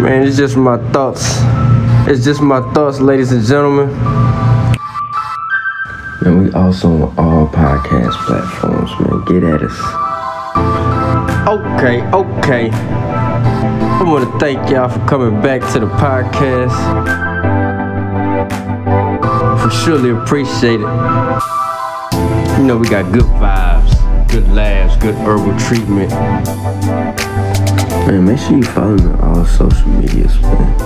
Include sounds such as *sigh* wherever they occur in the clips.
Man, it's just my thoughts. It's just my thoughts, ladies and gentlemen. Man, we also on all podcast platforms, man. Get at us. Okay, okay. I want to thank y'all for coming back to the podcast. We surely appreciate it. You know, we got good vibes, good laughs, good herbal treatment. Man, make sure you follow me on all social medias, man.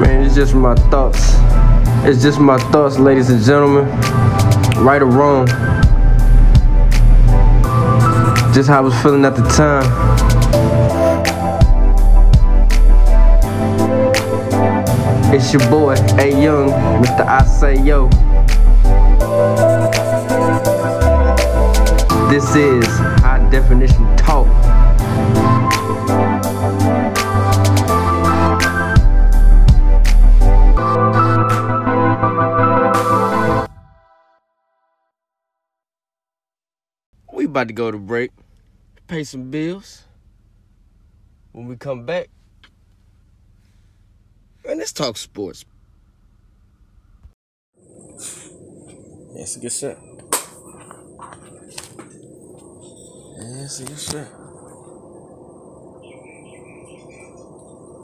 Man, it's just my thoughts. It's just my thoughts, ladies and gentlemen. Right or wrong. Just how I was feeling at the time. It's your boy, A Young, Mr. I Say Yo. This is Definition Talk. We about to go to break, pay some bills. When we come back, man, let's talk sports. A good shot. It's a good.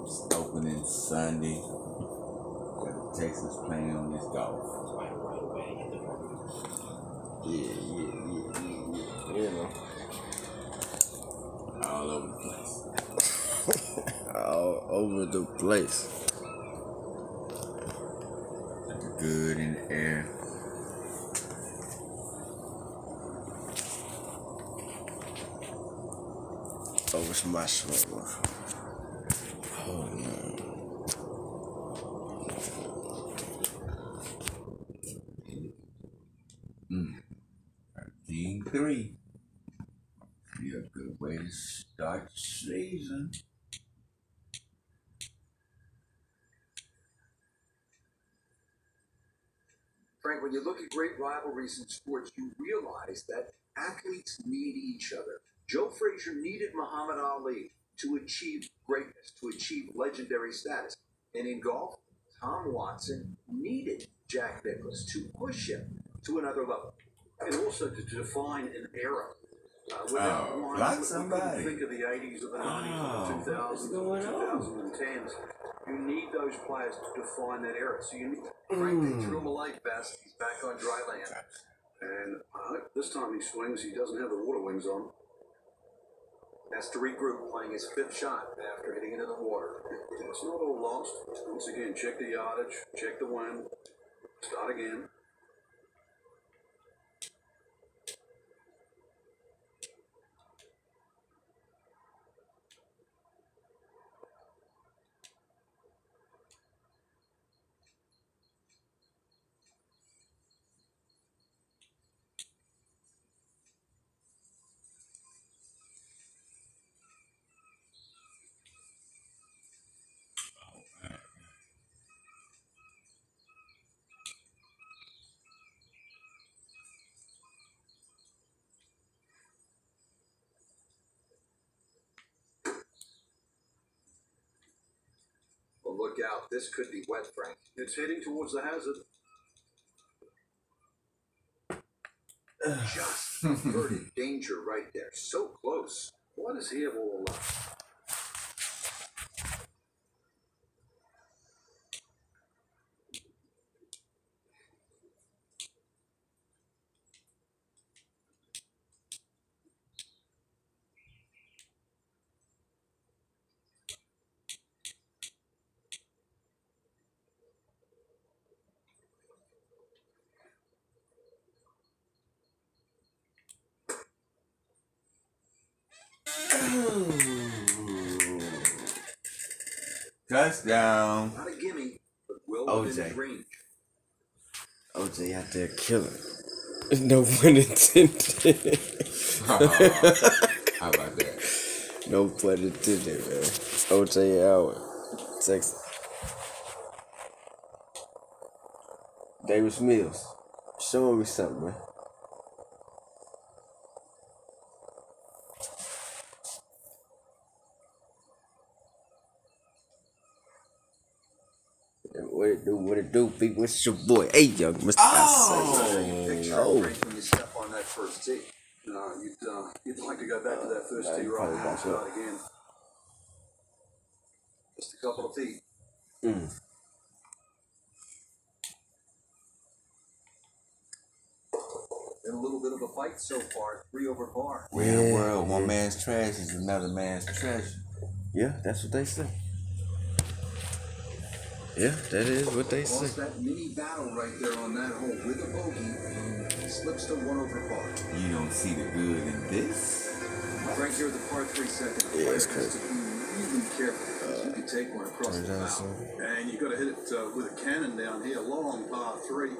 It's opening Sunday. Got the Texans playing on this golf. Yeah, yeah, yeah, yeah, yeah. You know, All over the place. *laughs* all over the place. Good in the air. Over some shoulder. Oh no. Team three. Be a good way to start the season. Frank, when you look at great rivalries in sports, you realize that athletes need each other. Joe Frazier needed Muhammad Ali to achieve greatness, to achieve legendary status. And in golf, Tom Watson needed Jack Nicklaus to push him to another level. And also to, to define an era. Uh, without Oh, one, like we somebody. think of the 80s or the 90s Oh, or the 2000s or the 2010s. You need those players to define that era. So you need Frank they threw him a light vest. He's back on dry land. And I hope this time he swings, he doesn't have the water wings on. Has to regroup playing his fifth shot after hitting into the water. It's not all lost. Once again, check the yardage, check the wind, start again. Look out. This could be wet, Frank. It's heading towards the hazard. Just averted danger right there. So close. What is he all alone? Touchdown. Not a gimme, but well OJ. within his range. OJ out there killing. *laughs* No pun intended. *laughs* How about that? no pun intended, man. OJ Howard, Texas. Davis Mills, show me something, man. What it do? What it do? People, it's your boy, hey young Mr. Oh! Picture Oh. of when you step on that first tee. No, you'd, uh, you'd like to go back to that first tee you right probably and back start up. again. Just a couple of feet. Mm. Been a little bit of a fight so far, three over par. Real Yeah, world, one man's trash is another man's treasure. Yeah, that's what they say. Yeah, that is what they Lost say. that mini battle right there on that hole with a bogey. Slips to one over par. You don't see the good in this. Right here, at the par three second. Yeah, it's player has to be really careful because you can take one across the down bow. some. And you got to hit it uh, with a cannon down here, long par three.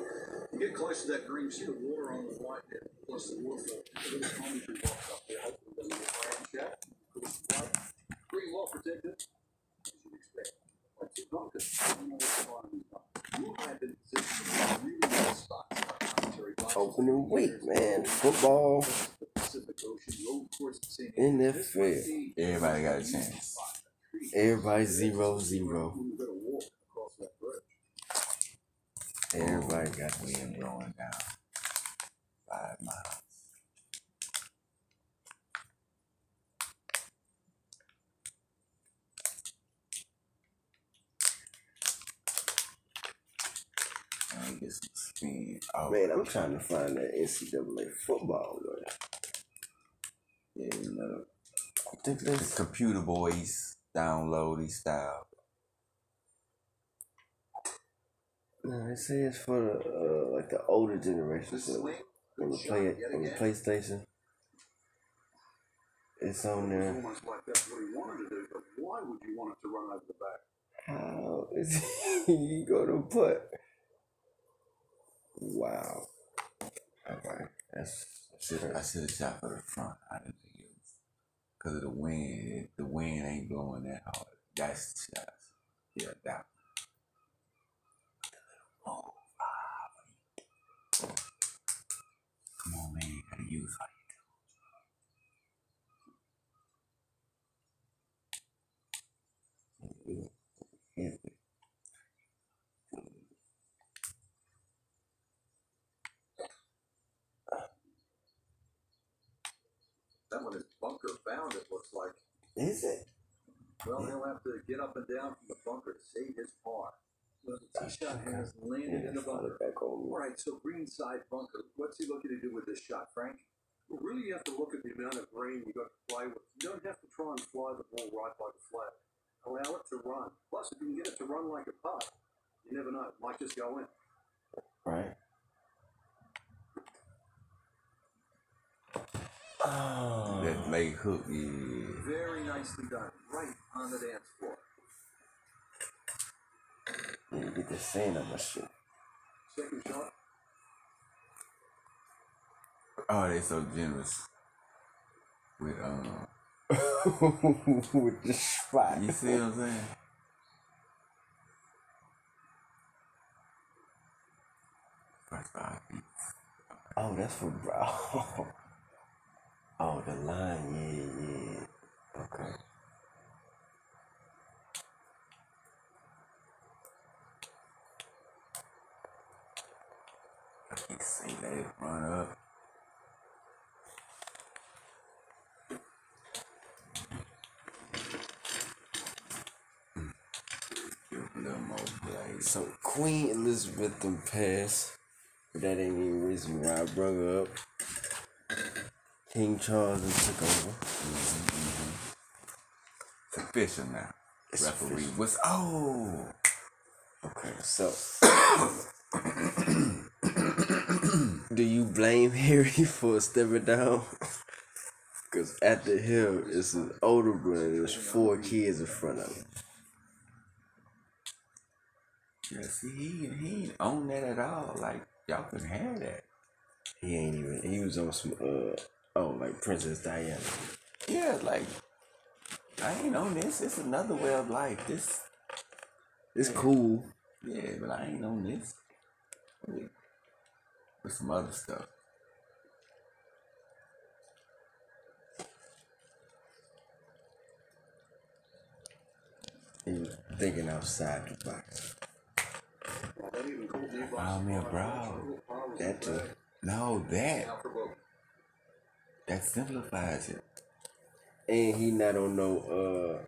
You get close to that green, you see the water on the white there, plus the waterfall. A little commentary box up there, hopefully doesn't get rain. Green well protected, as you'd expect. But you don't get, know what's behind these. You have been positioned in really good spots. Commentary box. Opening weight, man. Football The Pacific Ocean, the course of San in the This might field. be Everybody got a chance. Everybody zero zero. You better walk across that bridge. Everybody got Wind blowing down. Five miles. I get some spin. Oh, Man, I'm trying to find that NCAA football, man. yeah, you know, I think the that's computer boys download these style. no. They say it's for the uh, like the older generation. This So swing, on the play shot yet on the. PlayStation, it's on there. almost like that's what he wanted to do, but why would you want it to run over the back? How is you go to put? Wow. Okay, that's Should I should have shot for the front. I didn't think it was because of the wind. The wind ain't blowing that hard. That's the shot. Yeah, that. Come on, man. You gotta use how bunker bound, it looks like. Is it? Well, he'll have to get up and down from the bunker to save his par. So the tee shot has landed Yeah, in the bunker. back All right, so green side bunker. What's he looking to do with this shot, Frank? Well, really, you have to look at the amount of rain you got to play with. You don't have to try and fly the ball right by the flag. Allow it to run. Plus, if you can get it to run like a putt, you never know. It might just go in. right. Oh, That leg hook, yeah. Very nicely done. Right on the dance floor. yeah, get the sand on my shit. Second shot. Oh, they so generous with um. *laughs* With the spot. You see what I'm saying? Five feet. Oh, that's for bro. *laughs* Oh, the line, yeah, yeah. Okay. I can't say let run up. Mm. Blaze. So Queen Elizabeth them passed. That ain't even reason why I brought up. King Charles done took over. It's official now. It's Referee official. was oh Okay, so *coughs* do you blame Harry *laughs* for stepping down? Cause after him, it's an older brother. There's four kids in front of him. yeah. See, he he ain't own that at all. Like y'all can have that. He ain't even. He was on some. Uh oh, like Princess Diana. Yeah, like I ain't on this. It's another way of life. This It's cool. yeah, but I ain't on this. With with some other stuff. He was thinking outside the box. They've even called nearby Oh, bro. That too. No, that. That simplifies it. And he not on no uh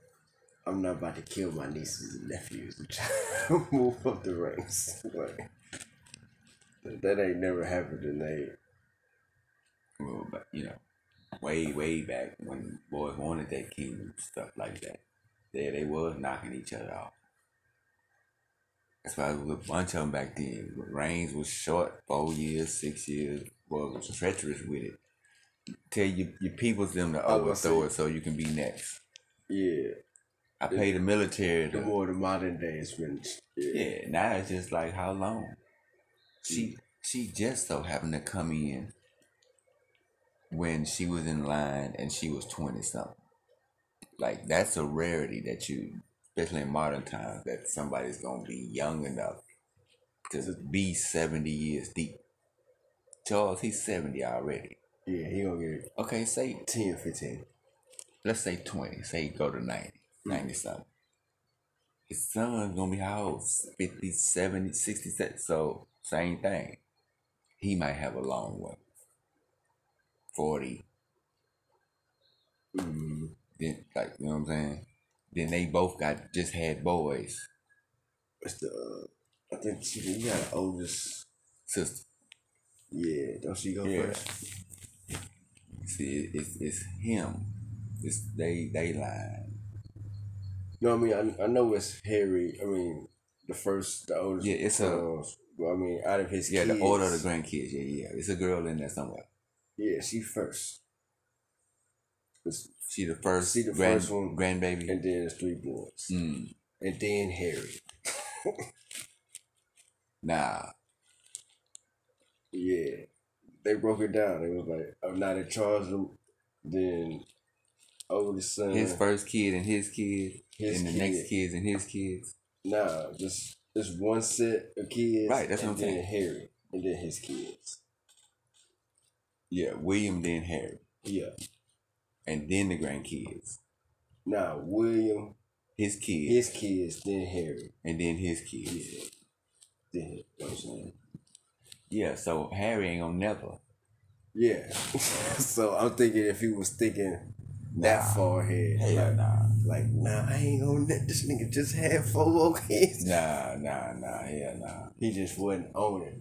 I'm not about to kill my nieces and nephews and try *laughs* to move up the ranks. Like that ain't never happened in they Well, but you know, way, way back when boys wanted that kingdom stuff like that, there they was knocking each other off. That's why there was a bunch of them back then. Reigns was short, four years, six years. Well, was treacherous with it. Tell you your peoples them to overthrow it so you can be next. Yeah. I pay the military The to more the modern day it's been yeah. Yeah, now it's just like how long? She mm. she just so happened to come in when she was in line and she was twenty something. Like that's a rarity that you, especially in modern times, that somebody's gonna be young enough to be seventy years deep. Charles, he's seventy already. Yeah, he gonna get it. Okay, say 10, 15. let's say 20, say he go to 90, 90 something. His son's gonna be how old? 50, 70, 60, 70. So, same thing. He might have a long one. 40. Mm, Then, like, you know what I'm saying? Then they both got, just had boys. what's the uh, I think she you got the oldest Sister. yeah, don't she go Yeah. first? See, it- it's, it's him. It's they, they line. No, I mean I, I know it's Harry. I mean the first, the oldest. Yeah, it's a- uh, well, I mean, out of his Yeah, kids, the order of the grandkids. Yeah, yeah. It's a girl in there somewhere. Yeah, she first. It's- She the first, She the grand, first one. grandbaby. and then it's three boys, Mm. and then Harry. *laughs* Nah, Yeah, they broke it down. It was like, oh, now they charged him. Then oldest son. his first kid and his kid, His and the kid. next kids and his kids. Nah, just just one set of kids. Right, that's what I'm then saying. Harry, and then his kids. Yeah, William, then Harry, Yeah. and then the grandkids. Now William, His kids, his kids, then Harry. and then his kids. Yeah. Then you know what I'm saying? Yeah, so Harry ain't gonna never. Yeah. *laughs* so I'm thinking if he was thinking that Nah. far ahead, Hell like, nah, like, nah, I ain't gonna let this nigga just have four more *laughs* kids. nah, nah, nah, hell nah. He just wasn't on it.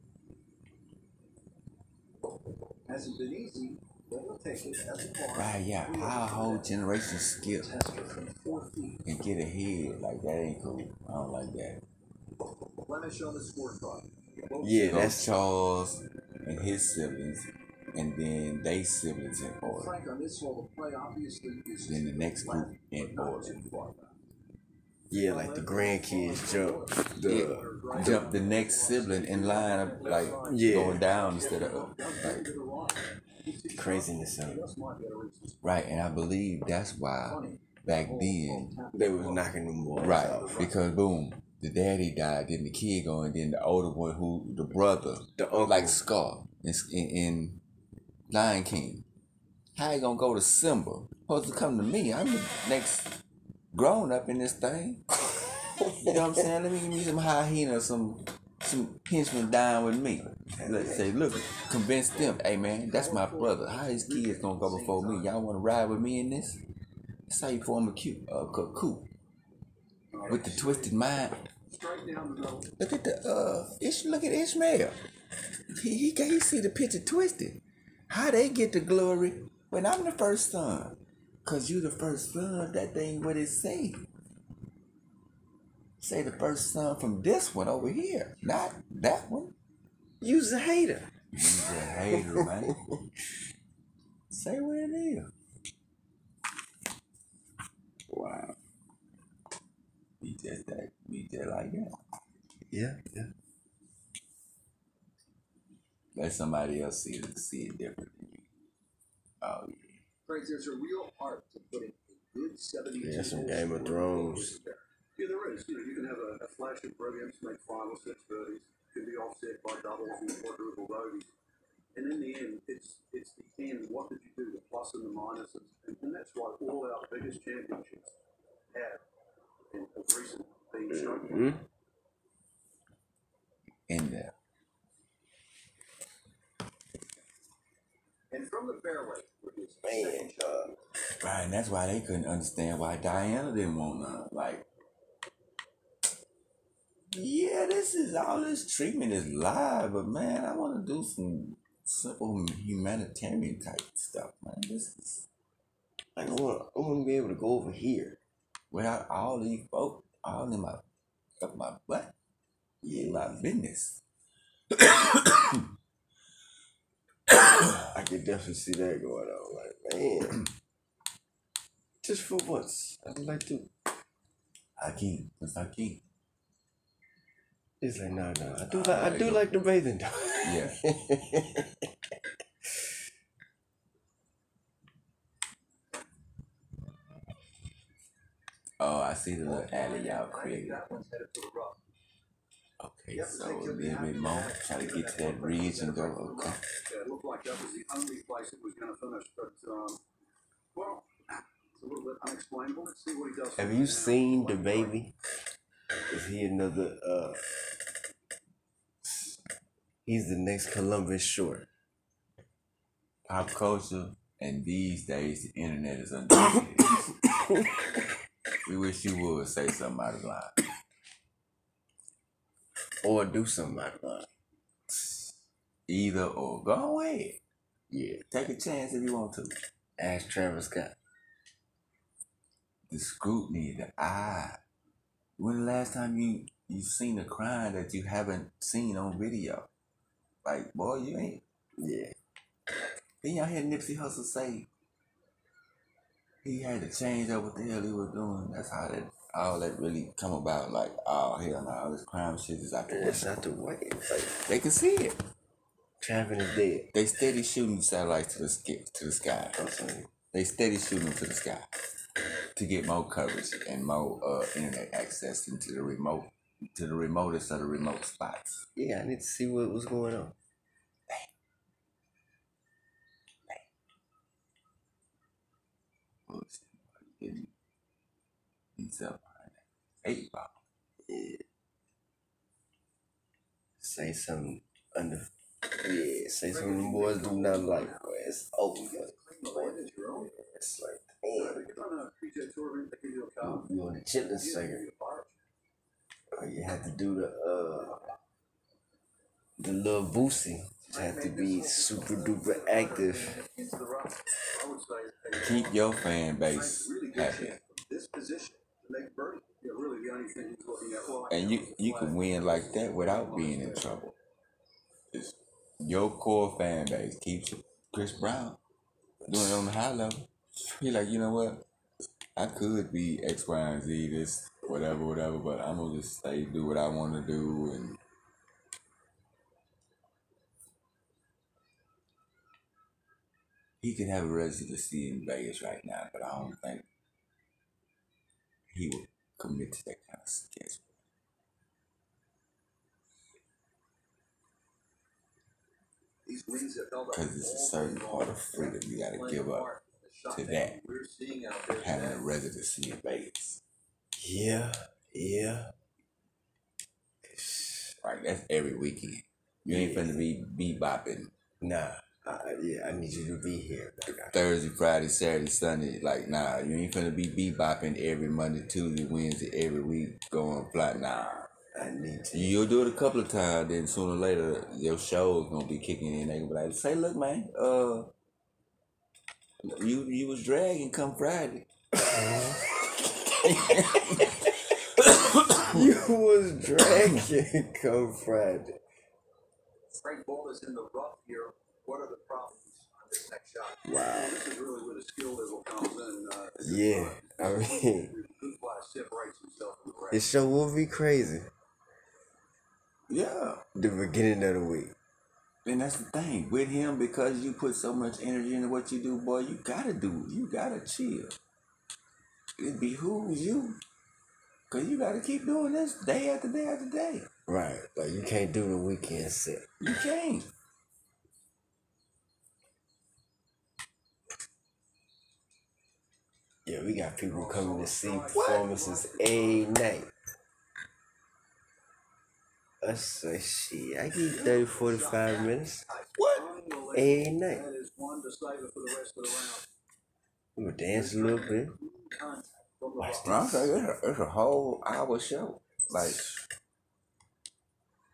Hasn't been easy, but we'll take it. That's a bar. Right, yeah. How a whole generation skip Tester from four feet. and get ahead like that ain't cool. I don't like that. Blemish on the scorecard. Both Yeah, Go that's Charles and his siblings, and then they siblings in order. Frank on this hole of play obviously Then the next group in not order. too yeah, like the grandkids jump. The Yeah, jump the next sibling in line of like Yeah. going down instead of up. Like, craziness of right, and I believe that's why back then, They was knocking them boys right, out. because boom, the daddy died, then the kid going, then the older boy who the brother, The uncle. like Scar in, in, in Lion King. How you gonna go to Simba? Supposed to come to me. I'm the next grown up in this thing. You know what I'm saying? Let me give me some hyena, some some henchmen down with me. Let's say, look, convince them, hey man, that's my brother. How his kids gonna go before me? Y'all wanna ride with me in this? That's how you form a cute uh, co- coup. With the twisted mind. Straight down the middle. Look at the uh Ish look at Ishmael. He he can he see the picture twisted. How they get the glory when I'm the first son? Cause you the first son, that ain't what it say. Say the first son from this one over here, not that one. You's a hater. He's a hater, man. *laughs* Say what it is. Wow. Be just that, be just like that. Yeah, yeah. Let somebody else see it, see it different than you. Oh yeah. Frank, there's a real art to putting a good 72 Yeah, some Game of Thrones. Yeah, there is. You know, you can have a, a flash of brilliance, make five or six birdies, can be offset by doubles and quadruple bogeys. And in the end, it's it's the end. What did you do? The plus and the minuses, and, and that's why all our biggest championships have, in, of recent, been shown. hmm in there. And from the fairway, Man, uh, Right, and that's why they couldn't understand why Diana didn't want none. Like, yeah, this is all this treatment is live, but man, I want to do some simple humanitarian type stuff, man. This is like I want, I want to be able to go over here. without all these folks all in my up my butt. Yeah, my business. *coughs* I could definitely see that going on. Like, man, *clears throat* just for once, I'd like to. Hakeem, it's Hakeem. It's like, no, no, I do ah, like, I do like the bathing though. Yeah. *laughs* Oh, I see the little alley y'all created. that one's headed to the. Okay, so a little bit more. Try to get to that ridge and go. Okay. Looked like that was the only place it was going to finish, but um, well, it's a little bit unexplainable. Let's see what he does. Have you seen the baby? Is he another? uh He's the next Columbus Short. Pop culture and these days the internet is *coughs* undefeated. *coughs* *laughs* we wish you would say something out of line. Or do something like that. Either or. Go ahead. Yeah. Take a chance if you want to. Ask Travis Scott. The scrutiny, the eye. When the last time you you seen a crime that you haven't seen on video? Like, boy, you ain't. Yeah. Then y'all hear Nipsey Hussle say he had to change up what the hell he was doing. That's how that all that really come about. Like, oh hell no, all this crime shit is out the way. It's not the way. Like, They can see it. Travis is dead. They steady shooting satellites to the sk- to the sky. They steady shooting to the sky to get more coverage and more uh, internet access into the remote to the remotest of the remote spots. Yeah, I need to see what was going on. Getting himself behind that eight ball. Say something under. Yeah, say something the boys do not like. Boy, it's over. It's like, damn. On they give you car. The chitlin. Oh, you had to do the uh the little Boosie. Had to be super duper active. Keep your fan base happy. And you you can win like that without being in trouble. It's your core fan base keeps Chris Brown doing it on the high level. He like, you know what? I could be X, Y, and Z, this, whatever, whatever, but I'm gonna just stay do what I want to do and he could have a residency in Vegas right now, but I don't think he would commit to that kind of sketch. these wins have held up Because it's a certain part of freedom you got to give up part in the shot to that that. We're seeing out there having a today. residency in Vegas. Yeah, yeah. Right, that's every weekend. You ain't finna be bebopping Nah, I, yeah, I need you to be here. Thursday, Friday, Saturday, Sunday. Like, nah, you ain't gonna be bebopping every Monday, Tuesday, Wednesday, every week going flat. Nah. I need to. You'll do it a couple of times, then sooner or later your show's gonna be kicking in. They gonna be like, say, look, man, uh, you you was dragging come Friday. *laughs* You was dragging come Friday. Frank Ball is in the rough here. What are the problems on this next shot? Wow. This is really where the skill level comes in. Uh, Yeah, I mean, Good fly separates himself from the rest. this show will be crazy. Yeah. The beginning of the week. And that's the thing with him because you put so much energy into what you do, boy. You gotta do. You gotta chill. It behooves you, cause you gotta keep doing this day after day after day. Right. Like you can't do the weekend set. You can't. Yeah, we got people coming to see performances a night. I say, shit, I get 30, 45 minutes What? A night. That is one to save it for the rest of the round. We would dance a little bit. Contact from the Watch I'm saying it's a, it's a whole hour show. Like,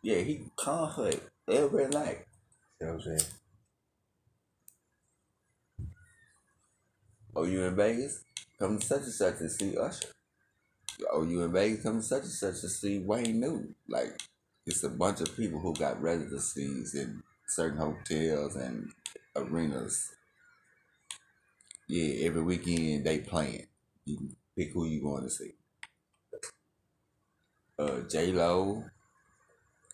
yeah, he call her every night. You know what I'm saying? Oh, you in Vegas? Come to such and such to see Usher. Oh, you in Vegas? Come to such and such to see Wayne Newton. Like, it's a bunch of people who got residencies in certain hotels and arenas. Yeah, every weekend they playing. You can pick who you going to see. Uh, J Lo.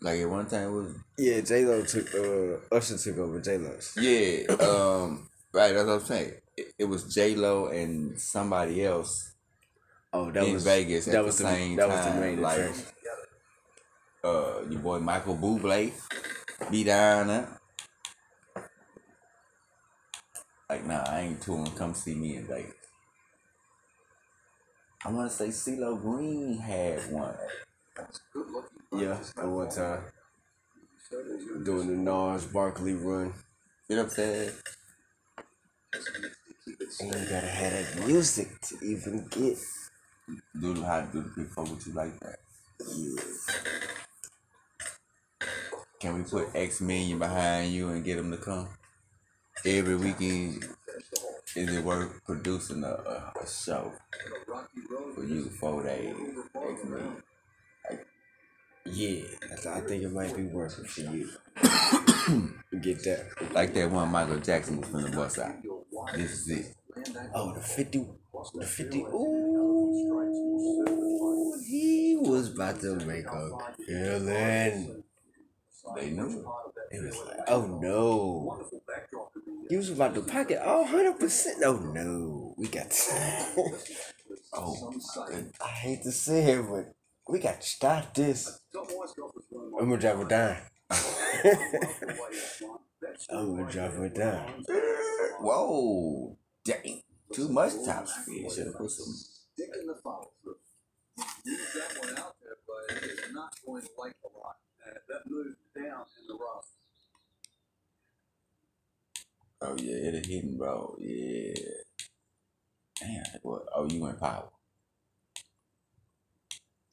Like at one time it was Yeah, J Lo took uh Usher took over J Lo's. Yeah, um, right. That's what I'm saying. It, it was J Lo and somebody else Oh, that in was Vegas That at was the the same that time. was the main like, attraction. uh, your boy Michael Bublé be down there. Like, nah, I ain't touring. Come see me in Vegas. I want to say CeeLo Green had one. Yeah, at one time doing the Gnarls Barkley run. You know what I'm saying? And you gotta have that music to even get. Do how to the big with you like that. Yeah. Can we put X million behind you and get them to come every weekend? Is it worth producing a, a, a show for you four days? X million. Yeah, I, think it might be worth it for you. *coughs* Get that. Like that one Michael Jackson was from the bus out. This is it. Oh, the 50. The 50. Ooh, he was about to make a killing. They knew It was like, oh no. He was about to pocket all 100%. Oh no. We got. *laughs* Oh. I hate to say it, but we got to stop this. I'm gonna drive it down. *laughs* I'm gonna drop it down. Whoa, dang. Too much top speed. Should have put some. In it's a rough. Oh, yeah, it hitting, bro. Yeah. Damn, what? Oh, you went power.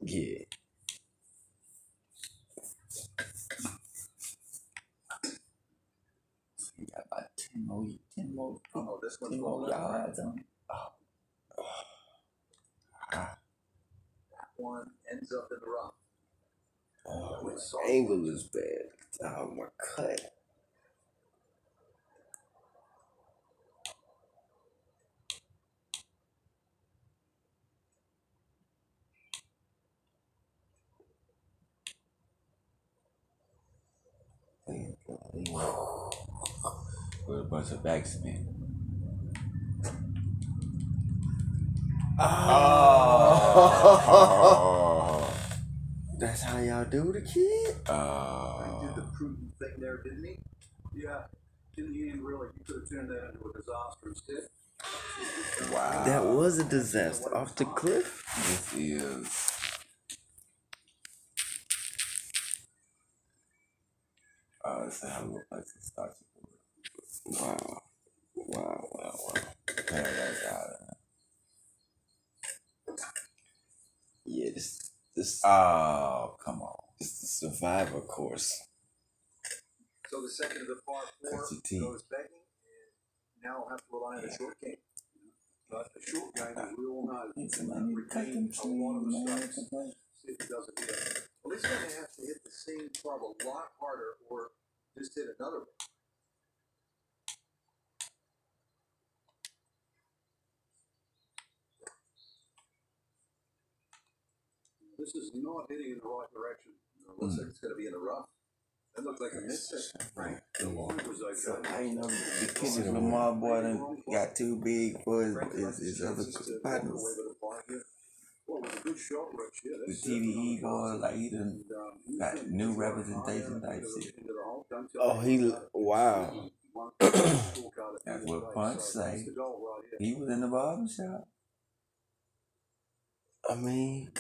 Yeah. You got about 10 more, 10 more, Oh, this one's 10 more yards on it. That one ends up in the rough. Oh, my angle is bad. Oh, my cut. With a bunch of backspin. Oh. *laughs* That's how y'all do the kid? Uh. He Oh. did the prudent thing there, didn't he? Yeah. In the end, really, you could have turned that into a disaster instead. Wow. That was a disaster. Off the cliff? This is. Oh, this is how it looks like it starts. Wow. Wow, wow, wow. Paradise Island. Yeah, this this Oh, come on. It's the survivor course. So the second of the par four That's your team. goes begging, and now I'll have to rely on the short game. But the short game, as we all know, Need can somebody to cut retain a lot of man. if he does it here. Well, he's going to have to hit the same club a lot harder, or just hit another one. This is not hitting in the right direction. It looks like hmm. it's going to be in the rough. That looks like a misstep. Right. The So. Uh, I ain't know the kid Lamar boy got too big for his, his, his other partners. Well, it was a good shot, Rich. Yeah, The that's, TDE boy, like he done got *clears throat* new representation type shit. into the hole. Don't tell Oh, he wow. That's what Punch say. He was in the barber shop. I mean,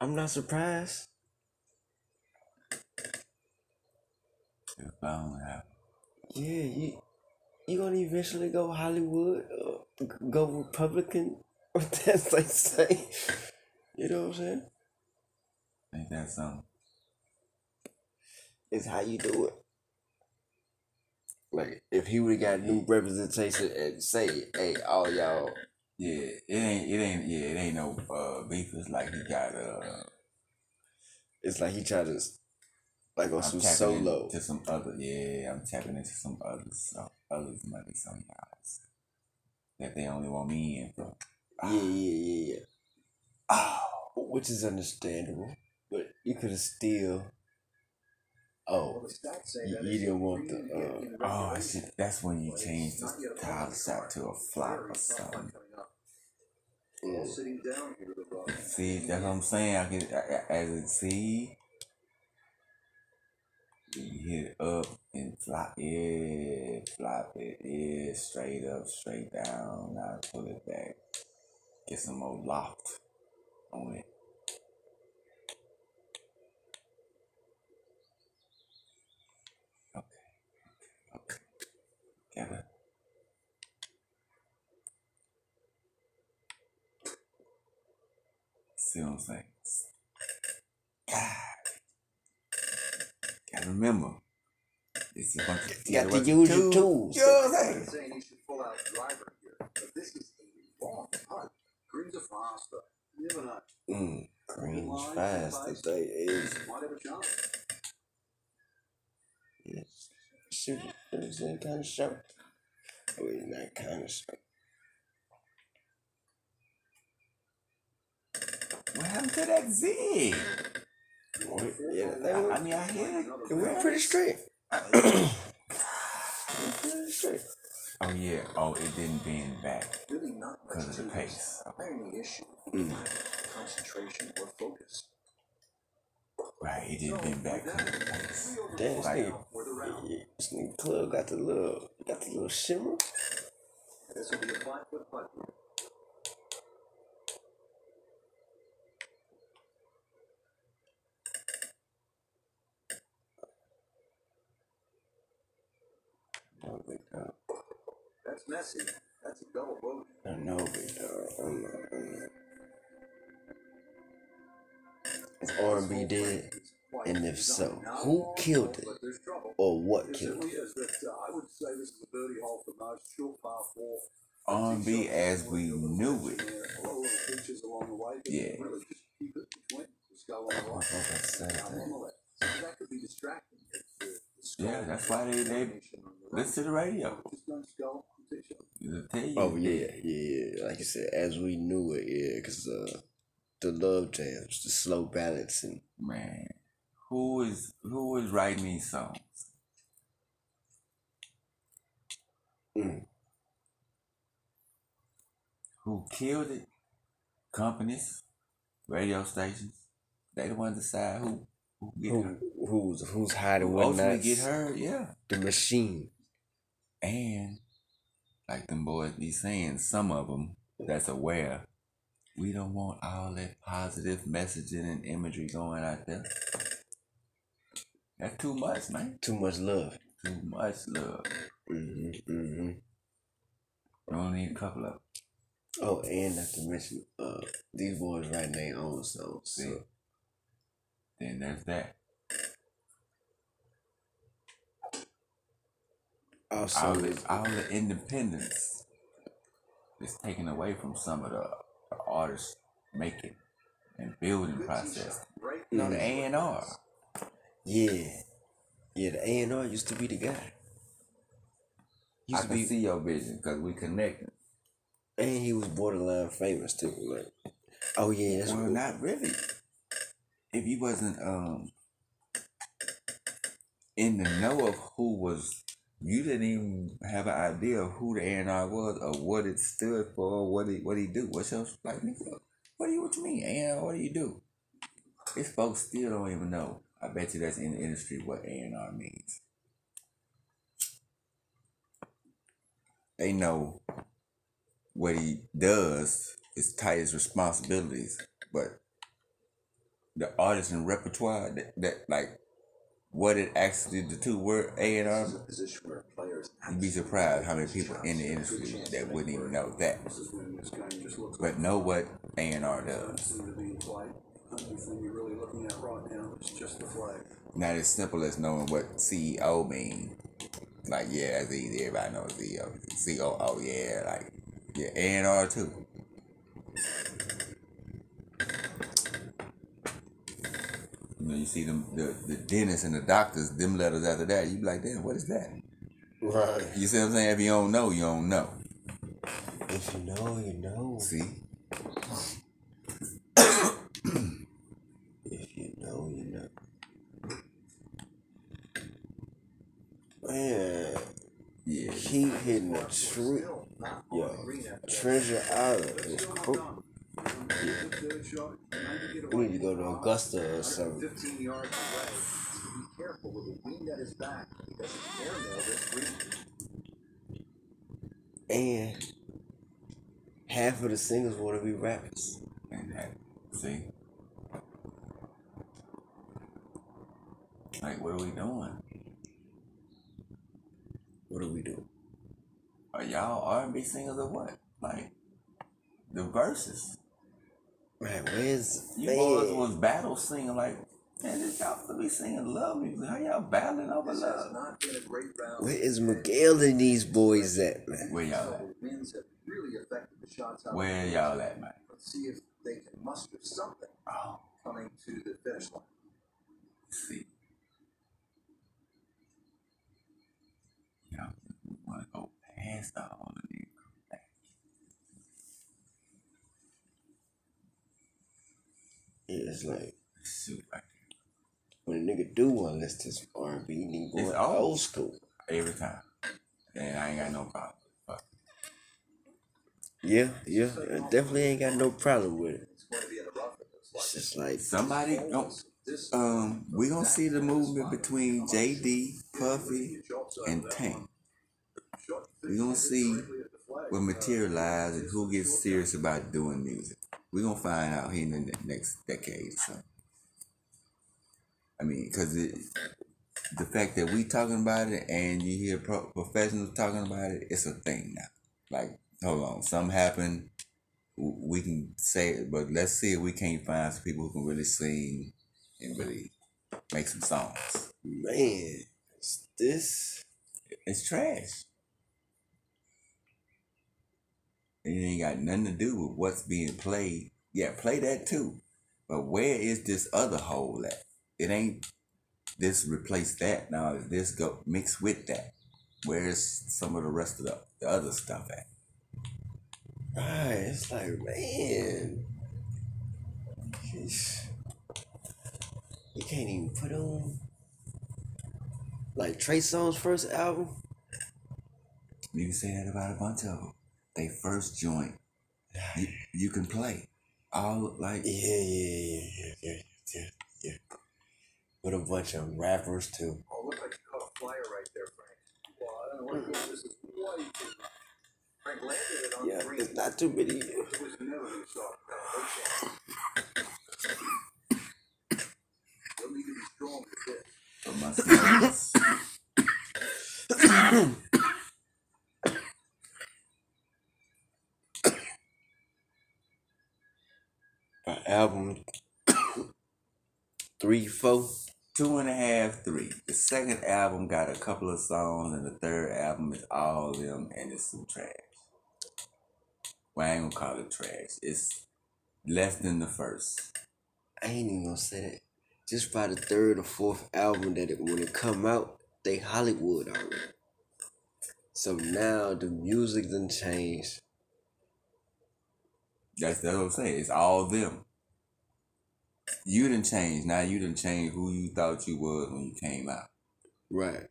I'm not surprised. Shit, I don't have. Yeah, you you gonna eventually go Hollywood, uh, go Republican, *laughs* that's like say. You know what I'm saying? Ain't that something? It's how you do it. Like if he would have got new representation and say, "Hey, all y'all, Yeah, it ain't. It ain't. Yeah, it ain't no uh, beef. It's like he got uh. it's like he tried to, like on I'm some solo." into some other. Yeah, I'm tapping into some others. So others might be some guys that they only want me in for. Yeah, yeah, yeah, yeah. Oh, Which is understandable, but you could have still. Oh, you, you didn't want the. Uh, oh. That's when you change the title shot to a flop or something. See, that's what I'm saying. I can, I, I- as a see, you hit it up and flop, yeah, flop it, yeah, straight up, straight down. Now pull it back, get some more loft on it. Okay, okay, gotta. See what I'm saying? God. Gotta remember. It's a bunch of You got to use your tools. You know what I'm I'm saying? Greens are faster. You never know. Mm, green's fast. They say is. Might have a chance. Yes. Shoot, it was that kind of show. Wait, not kind of show. What happened to that zig? Yeah, I, that I mean, I hear it. it went pretty straight. *clears throat* It went pretty straight. Oh, yeah. Oh, it didn't bend back Really not because of the pace. My only issue Mm. concentration or focus. Right, he didn't bend back because of the pace. Damn, this Like, nigga, yeah, this nigga club got the little, got the little shimmer. This will be a five foot putt. That's messy. That's a double bogey. I know, big dog. I know, I know. Is R&B dead? And if so, who killed it? But there's trouble. Or what killed it? uh, I would say this is a birdie hole for most. Short par four. R&B as we knew it. A lot of little pitches along the way. But Yeah. Really just keep it between. Just go on the I thought that's the same Now, thing. on the left. So that could be distracting. if the- the skull Yeah, that's why they, they combination on the right. listen to the radio. Just don't skull. Tee shot. They'll tell you. Oh yeah, yeah, yeah. Like you said, as we knew it, yeah, because uh, the love jams, the slow balancing. Man, who is who is writing these songs? Mm. Who killed it? Companies, radio stations. They the ones decide who who get Who, who's who's hiding Who what ultimately not? get heard, yeah. The machine. And like them boys be saying, some of them that's aware. We don't want all that positive messaging and imagery going out there. That's too much, man. Too much love. Too much love. hmm hmm You only need a couple of Oh, and not to mention, uh, these boys writing their own songs. See, So then there's that. Also, All the, all the independence is taken away from some of the, the artists making and building process. Great. You know, the A and R. yeah, yeah. The A and R used to be the guy. I Used to can be, see your vision because we connected. and he was borderline famous too. Like, oh yeah, that's Well, cool. not really. If he wasn't um in the know of who was, you didn't even have an idea of who the A&R was or what it stood for, what he what he do. What's your like? nigga, What do you what you mean A&R? What do you do? These folks still don't even know. I bet you that's in the industry what A&R means. They know what he does is tight responsibilities, but the artist and repertoire that, that like what it actually the two word A and R, This is a position where players you'd be surprised how many people in the industry that wouldn't even know that, This is when this game just looks but know what A and R does. seem to be in play. The only thing you're really looking at right now is just the flag. Not as simple as knowing what CEO mean. Like yeah, that's easy. Everybody knows CEO. COO, yeah, like yeah, A and R too. You know, you see them the, the dentists and the doctors, them letters after that, you be like, damn, what is that? Right. You see what I'm saying? If you don't know, you don't know. If you know, you know. See? *coughs* If you know, you know. Man, Yeah. keep hitting the tree. Yo, Treasure Island is cool. Good shot. Maybe get We need to go to Augusta or something. 15 yards away. Careful with the wind at his back because it's airmail this week. And half of the singers want to be rappers. And that, see? Like, what are we doing? What do we do? Are y'all R&B singers or what? Like, the verses. Right, where's You boys was battle singing like, man, this y'all supposed to be singing love music. How y'all battling over This love? not been a great round. Where is Miguel and these boys at, man? Where y'all at? Winds have really affected the shots out. Where y'all at, man? Let's see if they can muster something Oh, coming to the finish line. let's see. Y'all want to go past all of these. Yeah, it's like right when a nigga do one, listen to some R&B, he need It's old. old school. Every time. And I ain't got no problem. Fuck. Yeah, yeah, I definitely ain't got no problem with it. It's going to be in the rough. It looks like. It's just like Somebody This um we gonna see the movement between JD, Puffy, and Tank. We gonna see what materialize and who gets serious about doing music. We gonna find out here in the next decade. So, I mean, cause the fact that we talking about it and you hear pro- professionals talking about it, it's a thing now. Like, hold on, something happened. We can say it, but let's see if we can't find some people who can really sing and really make some songs. man, this It's trash. And it ain't got nothing to do with what's being played. Yeah, play that too. But where is this other hole at? It ain't this replace that. Now is this go mix with that? Where's some of the rest of the, the other stuff at? right. It's like man, you can't even put on like Trey Songz first album. You can say that about a bunch of them. They first joint, you, you can play. All like Yeah, yeah, yeah, yeah, yeah, yeah, yeah. With a bunch of rappers too. Oh, looked like you caught a flyer right there, Frank. Well, I don't know what this is. Way too much. Frank landed it on Yeah, green. it's not too many. It was never going to stop. Oh, no chance. You'll need to be strong for this. for my *coughs* *coughs* *coughs* An album three, four. Two and a half, three. The second album got a couple of songs, and the third album is all of them, and it's some trash. Well, I ain't gonna call it trash. It's less than the first. I ain't even gonna say that. Just by the third or fourth album that it when it come out, they Hollywood already. So now the music done changed. That's that's what I'm saying. It's all them. You didn't change. Now you didn't change who you thought you was when you came out. Right.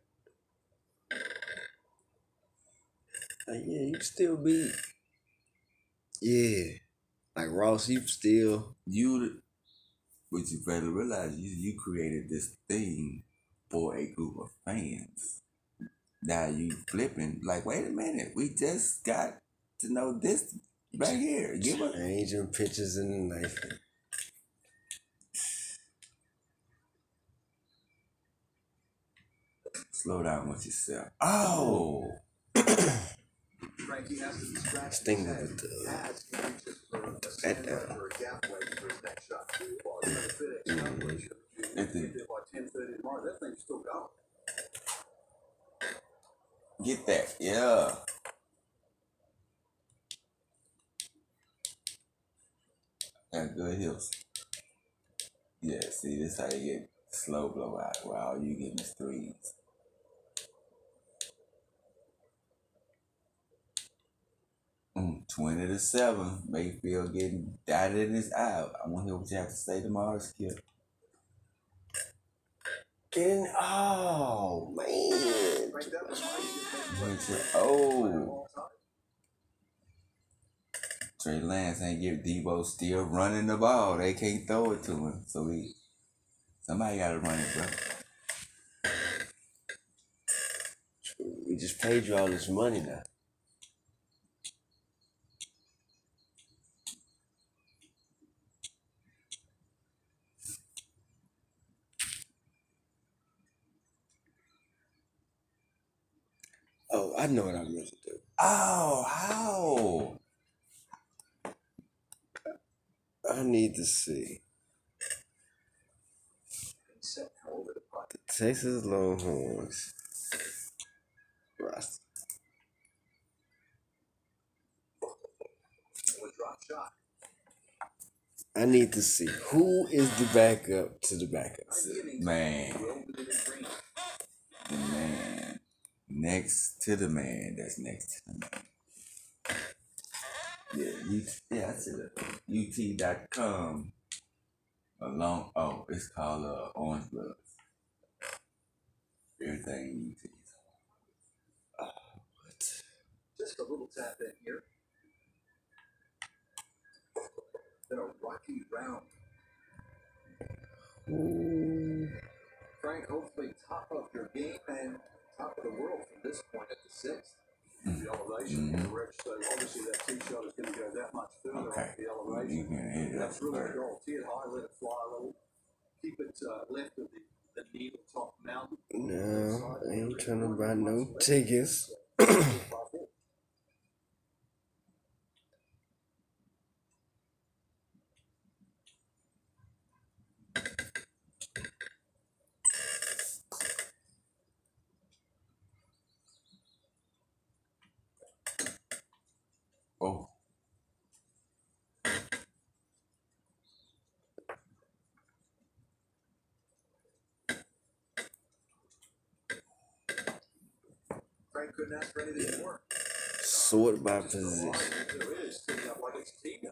Like, yeah, you still be. Yeah. Like Ross, you still. You, what you better realize, you you created this thing for a group of fans. Now you flipping like, wait a minute, we just got to know this right here. Give us Changing pictures in the knife. Slow down with yourself. Oh, Frankie has to scratched. Sting with the Has to reach it for a that stand down. for a gap weight for his next shot. Well, it's gonna fit it. Mm-hmm. If Get the- there by ten thirty tomorrow. That thing's still going. get that. Yeah. Got good hips. Yeah, see, this how you get slow blowout. Where all you getting is threes. Mm, 20 to 7. Mayfield getting dotted in his eye. I want to hear what you have to say tomorrow, Skip. Getting oh man. Frank, that was how you get Wait till- Oh, Trey Lance ain't give Deebo still running the ball. They can't throw it to him. So he, somebody got to run it, bro. We just paid you all this money now. Oh, I know what I'm going to do. Oh, how? I need to see the Texas Longhorns roster. I need to see who is the backup to the backup. Man, the man. Next to the man that's next to the man. Yeah, UT, yeah, I said it. UT.com. Along, oh, it's called uh, Orangebloods. Everything UT. Uh, what? Just a little tap in here. Then a rocky round. Ooh. Frank, hopefully top of your game and top of the world from this point at the sixth. The elevation, Mhm. the so obviously that tee shot is going to go that much further Okay. off the You can hit it That's really the first. goal. Tee it high, let it fly a little. Keep it uh, left of the, the needle top mountain. No, I ain't trying to buy no tickets. *clears throat* Oh, Frank couldn't ask for anything more. Sort by position. There it is, sitting up it's tee now.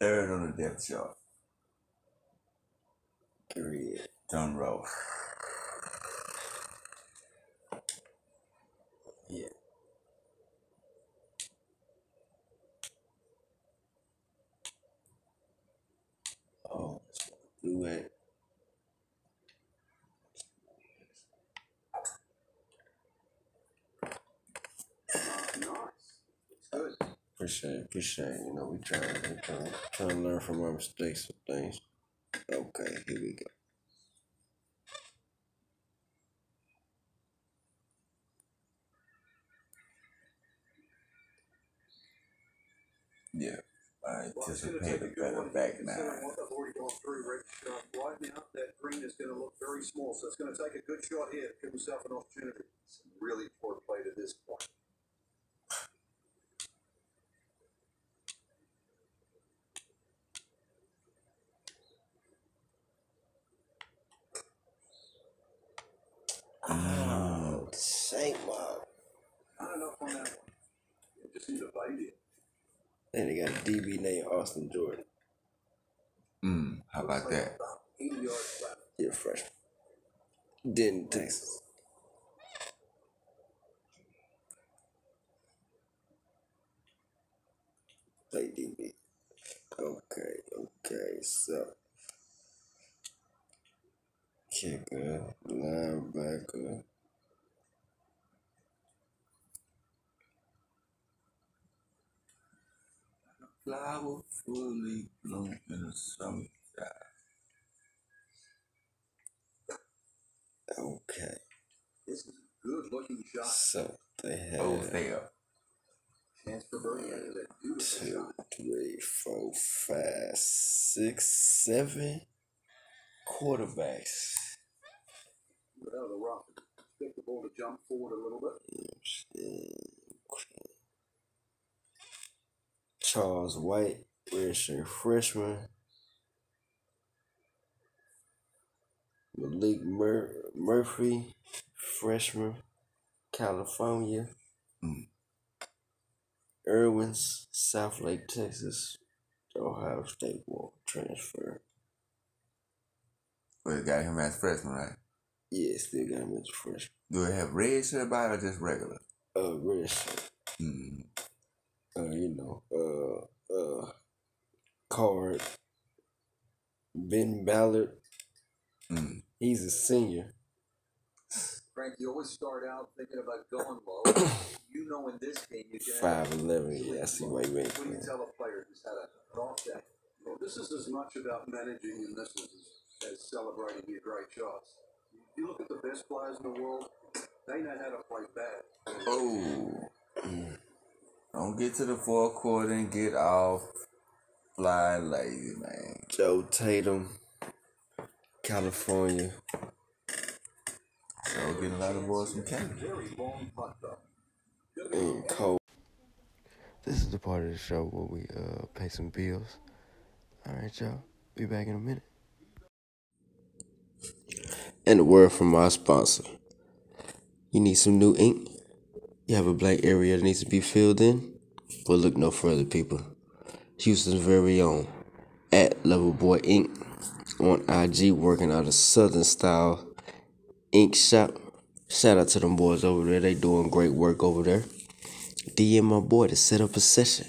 third on the depth chart. Period. Done row. Yeah. Oh, do it. Nice. It's good. Appreciate. You know, we trying, we trying, trying to learn from our mistakes and things. Okay, here we go. Yeah. I Well, gonna take anticipate a better one back nine. already gone through, Rich. Right now, that green is gonna look very small, so it's gonna take a good shot here to give himself an opportunity. Some really poor play to this point. Oh, Saint Bob. Not enough on that one. You just need to bite it. And they got a DB named Austin Jordan. Mm, how about that? About eighty yards left. You're a freshman. Denton, Texas. Play DB. Okay, okay, so. Kicker, linebacker. flower fully bloom in the summertime. Okay. This is a good looking shot. So they have both there. Chance for Bergman. Two, three, four, five, six, seven quarterbacks. Without the rock, expect the ball to jump forward a little bit. Charles White, redshirt freshman. Malik Mur- Murphy, freshman, California. Mm. Irwins, Southlake, Texas. Ohio State will transfer. We got him as freshman, right? Yeah, still got him as freshman. Do it have red shirt by or just regular? Uh, redshirt. Mm. Uh, you know, uh, uh, card. Ben Ballard, Mm. he's a senior. Frank, you always start out thinking about going low. *coughs* you know in this game you can Five eleven. Yeah, I see why you ain't What do you tell a player who's had a off day? Well, this is as much about managing your misses as, as celebrating your great shots. You look at the best players in the world, they know how to play bad. Oh. Don't get to the fourth quarter and get off. Fly lazy, man. Joe Tatum, California. So getting a lot of boys from Canada. Very long putt though. and Cole. This is the part of the show where we uh pay some bills. All right, y'all. Be back in a minute. And a word from our sponsor. You need some new ink? You have a blank area that needs to be filled in? Well, look no further, people. Houston's very own at Level Boy Ink on IG, working out a Southern style ink shop. Shout out to them boys over there. They doing great work over there. DM my boy to set up a session.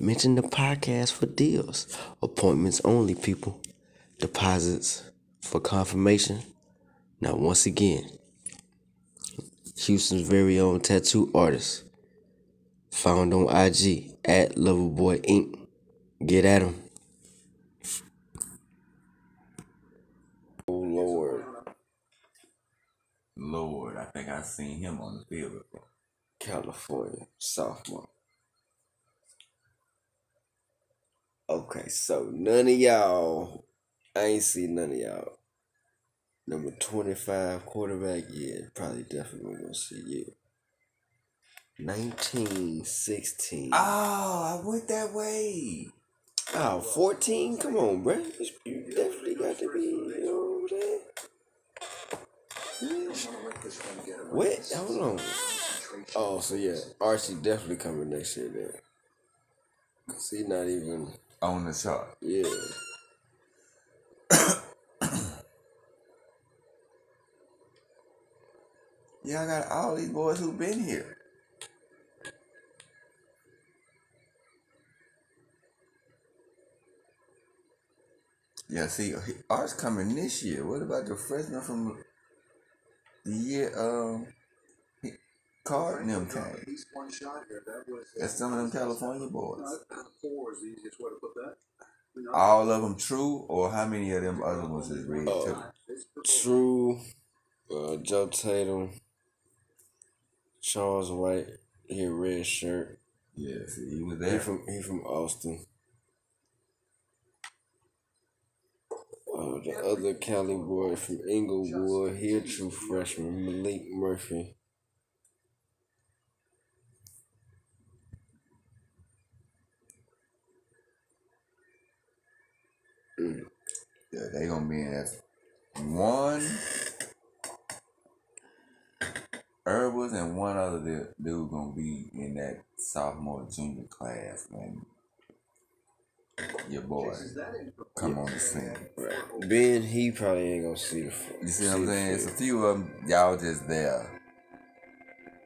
Mention the podcast for deals. Appointments only, people. Deposits for confirmation. Now, once again, Houston's very own tattoo artist, found on IG at Loverboy Inc. Get at him. Oh Lord, Lord, I think I seen him on the field before. California sophomore. Okay, so none of y'all, I ain't see none of y'all. Number 25 quarterback, yeah, probably definitely gonna see you. 1916. Oh, I went that way. Oh, 14? Come on, bruh. You definitely got to be you know, over there. What? Hold on. Oh, so yeah, Archie definitely coming next year then. Cause he not even, On the chart. yeah. *coughs* *coughs* Yeah, I got all these boys who've been here. Yeah, see, he- Art's coming this year. What about the freshman from the year um he- Card and them came? He's one shot here. That was. That's some of them California boys. Uh, four is the easiest way to put that. All of them true, or how many of them other ones is red too? True, uh, Joe Tatum, Charles White, he a red shirt. Yeah, see, he was He there. from he from Austin. Uh, the other Cali boy from Inglewood, he a true freshman, Maalik Murphy. Yeah, they gonna be in that one. Herbals and one other du- dude gonna be in that sophomore junior class when your boy come on the scene. Right. Ben, he probably ain't gonna see the. You see what I'm saying? It's a few of them, y'all just there.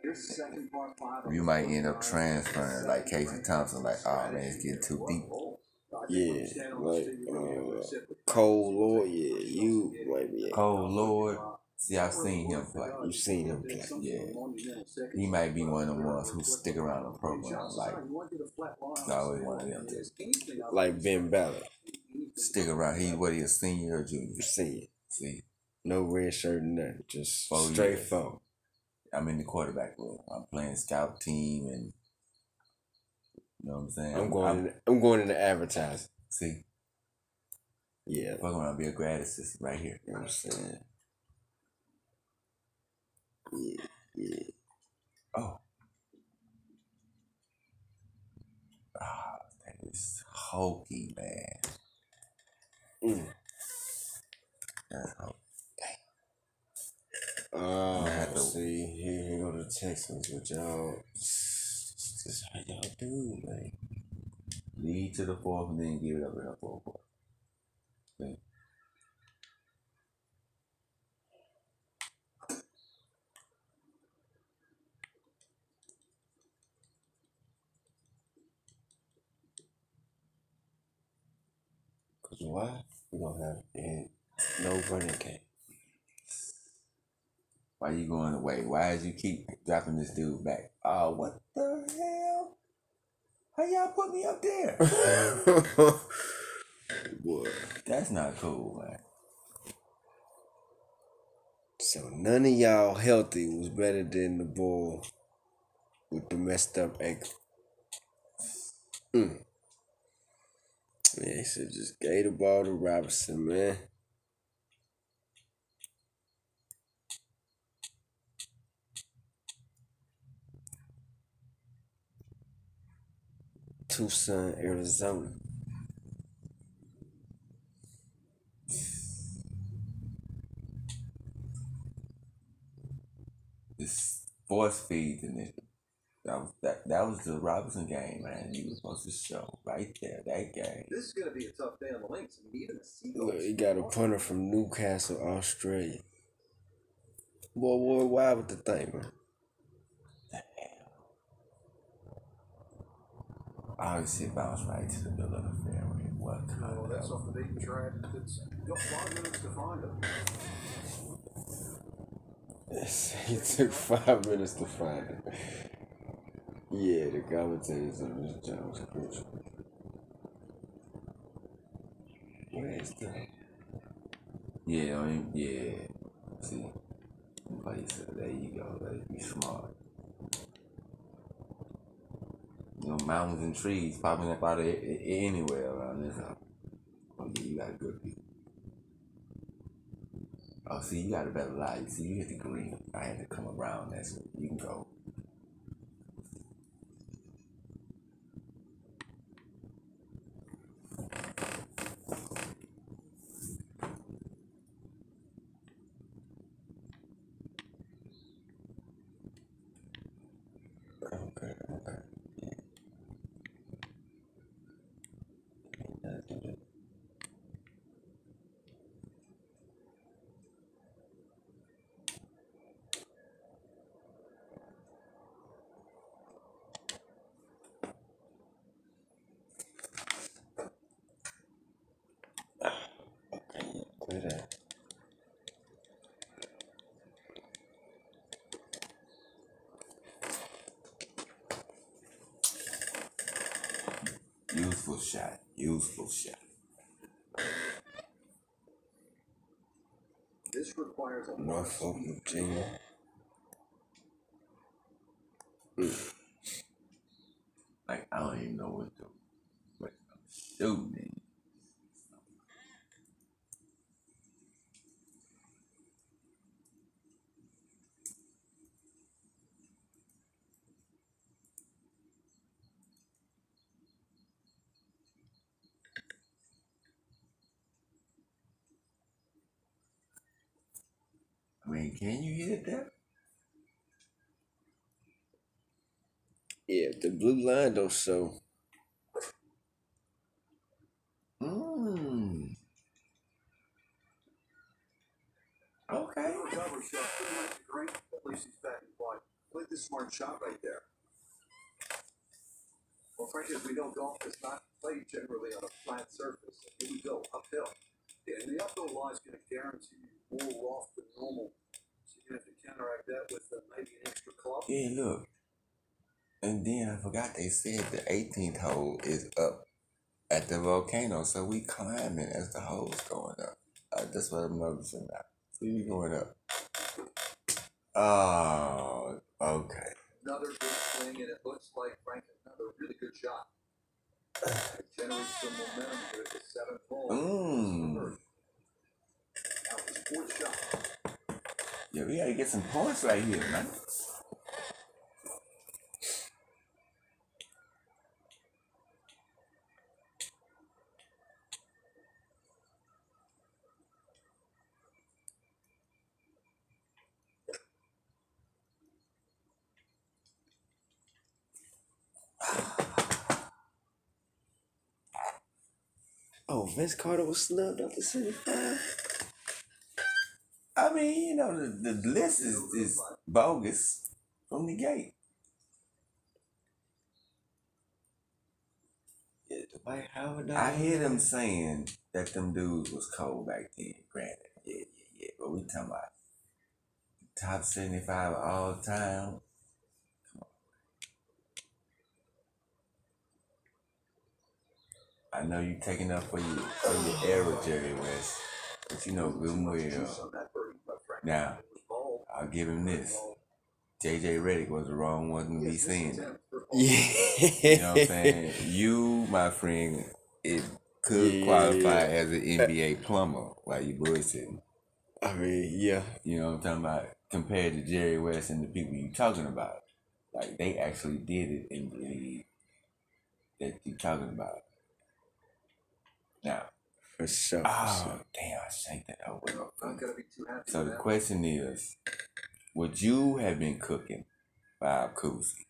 Here's the second part five. You might end up transferring like Casey Thompson, like, oh man, it's getting too deep. Yeah, like uh, Cole Lord. Yeah, you might be. Cole Lord, see, I've seen him play. You seen him play. Yeah, he might be one of the ones who stick around the program. Like, I always one of them Like Ben Ballard. stick around. He what he a senior or junior? It. See, No red shirt, nothing. Just Four straight years. four. I'm in the quarterback room. I'm playing scout team and you know what I'm saying? I'm going. in, I'm going into advertising. see, Yeah, fuck around, be a grad assistant right here. you know what I'm saying. Yeah, yeah. Oh. Ah, that is hokey, man. Mm. That's hokey. Oh, Man, the- see, here, here go the Texans with y'all. This is how y'all do, man. Lead to the fourth and then give it up in the fourth quarter. See? Why? We don't have and no running game. Why you going away? Why did you keep dropping this dude back? Oh, what the hell? How y'all put me up there? *laughs* Boy. That's not cool, man. So none of y'all healthy was better than the boy with the messed up ankle. Mm. Yeah, he said just gave the ball to Robinson, man. Tucson, Arizona. This force feed and it. That was that. That was the Robinson game, man. You were supposed to show right there that game. This is going to be a tough day on the links. I mean, even the Look, Seagulls. he got a punter from Newcastle, Australia. Boy, boy, why with the thing, man? Damn. Obviously, it bounced right to the middle of the fairway. What kind oh, Well, of that's off the beaten track. It's got five minutes to find it. Yes, he took five minutes to find it. Yeah, the commentators on this job was crucial. Where is the Yeah, I mean, yeah. See, like said, there you go. Like, be smart. You know, mountains and trees popping up out of anywhere around this house. Oh yeah, you got good. Oh, see, you got a better lie. See, you hit the green. I had to come around. That's. You can go. Okay, okay. Yeah. Okay, clear that. Useful shot. Useful shot. This requires a lot of Norfolk, speed. Virginia. Like I don't even know what the what I'm shooting. I mean, can you hit that? Yeah, if the blue line don't show. Mmm. Okay. Cover shot. Pretty much great. At least he's back in play. Played this smart shot right there. Well, frankly, if we don't golf, it's not played generally on a flat surface. Here we go, uphill. Yeah, and the uphill line is going to guarantee you more rough than normal. So you're going to have to counteract that with uh, maybe an extra club. Yeah, look. And then I forgot they said the 18th hole is up at the volcano, so we climbing as the hole's going up. Uh, that's what I'm noticing now. TV going up. Oh, okay. Another big swing, and it looks like Frank another really good shot. It generates some momentum here at the seventh hole. Mmm. Now his fourth shot. Yeah, we gotta get some points right here, man. Oh, Vince Carter was snubbed up to 75. I mean, you know, the, the list is, is bogus from the gate. Yeah, Dwight Howard. I hear them saying that them dudes was cold back then. Granted, yeah, yeah, yeah. But we talking about top seventy five of all time. Come on. I know you taking up for your for your era, Jerry West, but you know good and well. On that birdie, but Frank Now. I'll give him this. JJ Redick was the wrong one to be saying that. Yeah. You know what I'm saying? You, my friend, it could Yeah. qualify as an NBA plumber while you bullshitting. I mean, yeah. You know what I'm talking about? Compared to Jerry West and the people you talking about. Like they actually did it in the league that you talking about. Now, For sure. For oh sure. damn, I shanked that over. Not gonna be too happy So the question is, would you have been cooking Bob Cousy?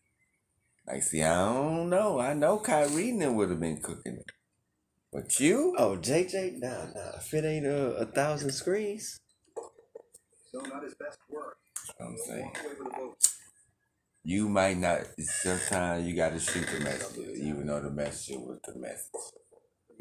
Like, see, I don't know. I know Kyrie would have been cooking it. But you? Oh, JJ? Nah, nah. If it ain't a, a thousand screens, So not his best work. That's what I'm saying. Walk away with a vote. You might not. Sometimes you got to shoot the messenger, even though the messenger was the message.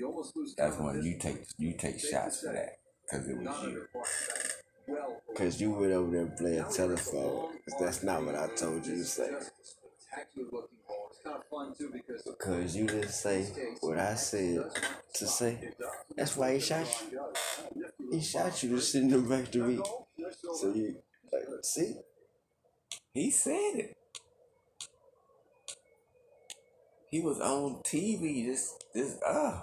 You almost lose That's when you take you take shots for that because it was you. under par track. Well, because you went over there playing telephone. 'cause that's not what I told you to say. just a spectacular looking ball. It's kind of fun too because you didn't say what I said to say. That's why he shot you. He shot you to send him back to me. So you, like, see? He said it. He was on TV just just ah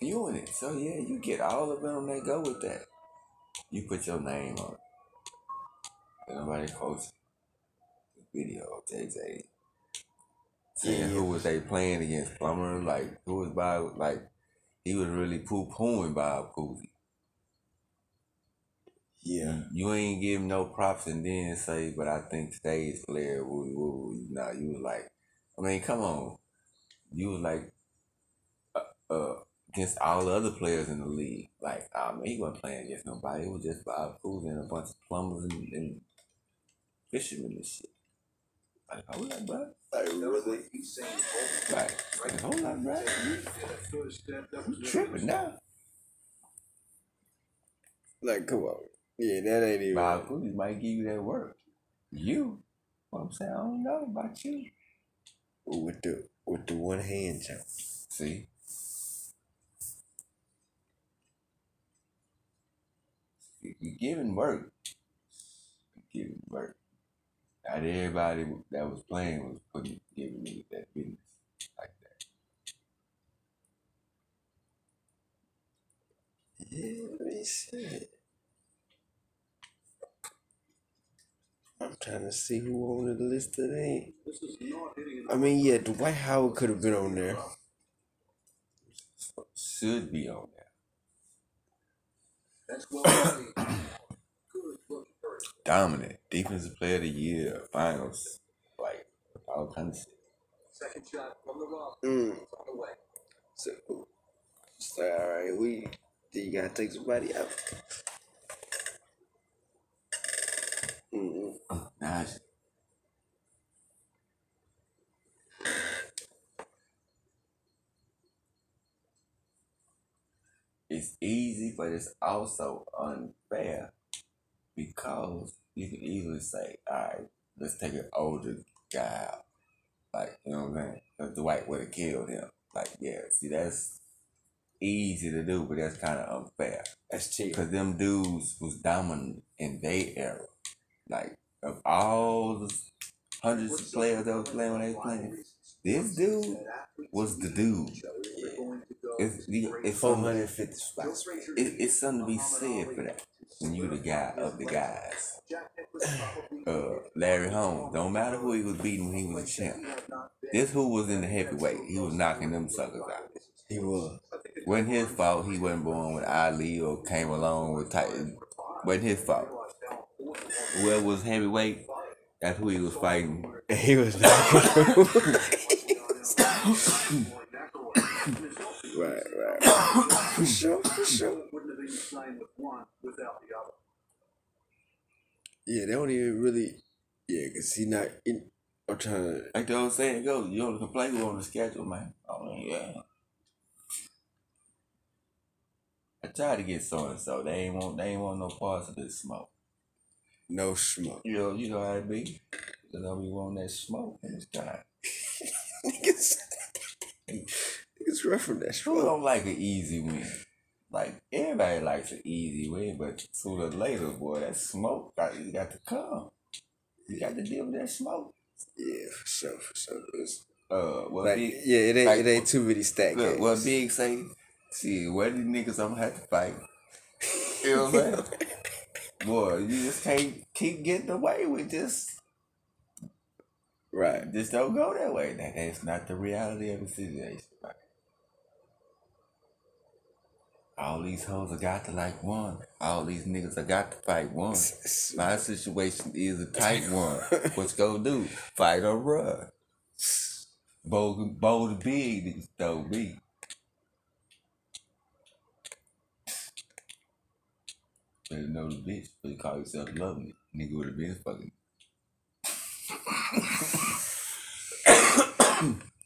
spewing it. So yeah, you get all of them that go with that. You put your name on it. And nobody posts the video of JJ saying Yeah. who was they playing against Plummer, like who was Bob like he was really poo pooing Bob Cousy. Yeah. You ain't give him no props and then say, but I think today's player, woo, woo. Nah, you was like, I mean, come on. You was like, uh, uh, against all the other players in the league. Like, ah, man, he wasn't playing against nobody. It was just Bob Cousy and a bunch of plumbers and, and fishermen and shit. Like, hold up, bro. Like, really? he's saying both. Like, like, hold up, bro. You You tripping now. Like, come on. Yeah, that ain't even. Bob Cousy might give you that work. You, what I'm saying, I don't know about you. With the, with the one hand jump. See? You you giving work. Giving work. Not everybody that was playing was putting giving me that business like that. Yeah, let me see. I'm trying to see who on the list today. I mean, yeah, Dwight Howard could have been on there. Should be on there. That's well played. Good. Dominant. Defensive player of the year. Finals. Like all kinds of shit. Second shot from the rough. Mm. It's on the way. So, so all right, we. Do you gotta take somebody out? Mm-mm. Nice. It's easy, but it's also unfair because you can easily say, all right, let's take an older guy out. Like, you know what I'm saying? Because Dwight would have killed him. Like, yeah, see, that's easy to do, but that's kind of unfair. That's cheap. Because them dudes was dominant in their era. Like, of all the hundreds of players that was playing when they was playing, this dude was the dude. It's, it's, Four something, spots. it, it's something to be said for that. When you the guy of the guys. *sighs* Uh, Larry Holmes, don't matter who he was beating when he was a champ. This who was in the heavyweight. He was knocking them suckers out. He was. Wasn't his fault he wasn't born with Ali or came along with Titan. Wasn't his fault. Whoever was heavyweight, that's who he was fighting. *laughs* He was. *laughs* right, right. For sure, for sure. Wouldn't have been the same with one without the other. Yeah, they don't even really. Yeah, cause he not. In, I'm trying to. Like the old saying goes, you only can play who on the schedule, man. Oh yeah. I tried to get so and so. They ain't want they ain't want no parts of this smoke. No smoke. You know, you know how it be. You know we want that smoke in this guy. Niggas rough from that Who don't like an easy win? Like everybody likes an easy win, but sooner or later, boy, that smoke got you got to come. You got to deal with that smoke. Yeah, for sure, for sure. It's, Uh, what like, big, yeah, it ain't like- it ain't too many stack look, games. what big say? See, where these niggas I'm gonna have to fight? You know what I'm saying? *laughs* Boy, you just can't keep getting away with this. Right. Just don't go that way. That that's not the reality of the situation. All these hoes are got to like one. All these niggas are got to fight one. My situation is a *laughs* tight one. What's gonna do? Fight or run? Bold, bold big niggas throw me. Better know the bitch, but you call yourself lovely. Nigga would have been fucking.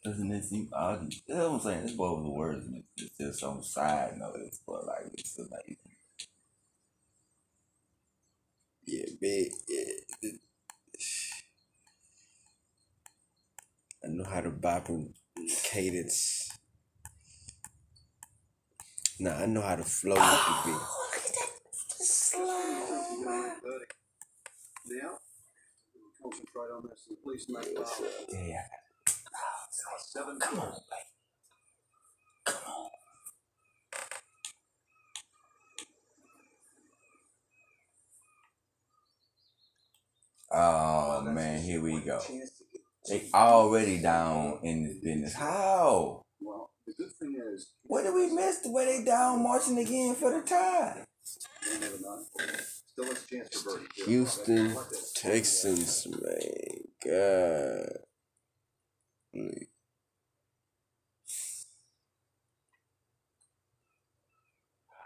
Doesn't it seem odd? You know what I'm saying? This boy was the words. and It's it's just some side note. It's but like it's amazing. Yeah, big. Yeah. the- I know how to bop and cadence. Nah, I know how to flow with the beat. *gasps* Look at that slide. Now, concentrate on this and please make power. Yeah. Oh, Seven Come on, baby. Come on. Oh man, here we go. They already down in this business. How? Well, the good thing is, What did we miss? The way they down marching again for the tie? You never know. Still has a chance for birdie. Houston Texans, man. God.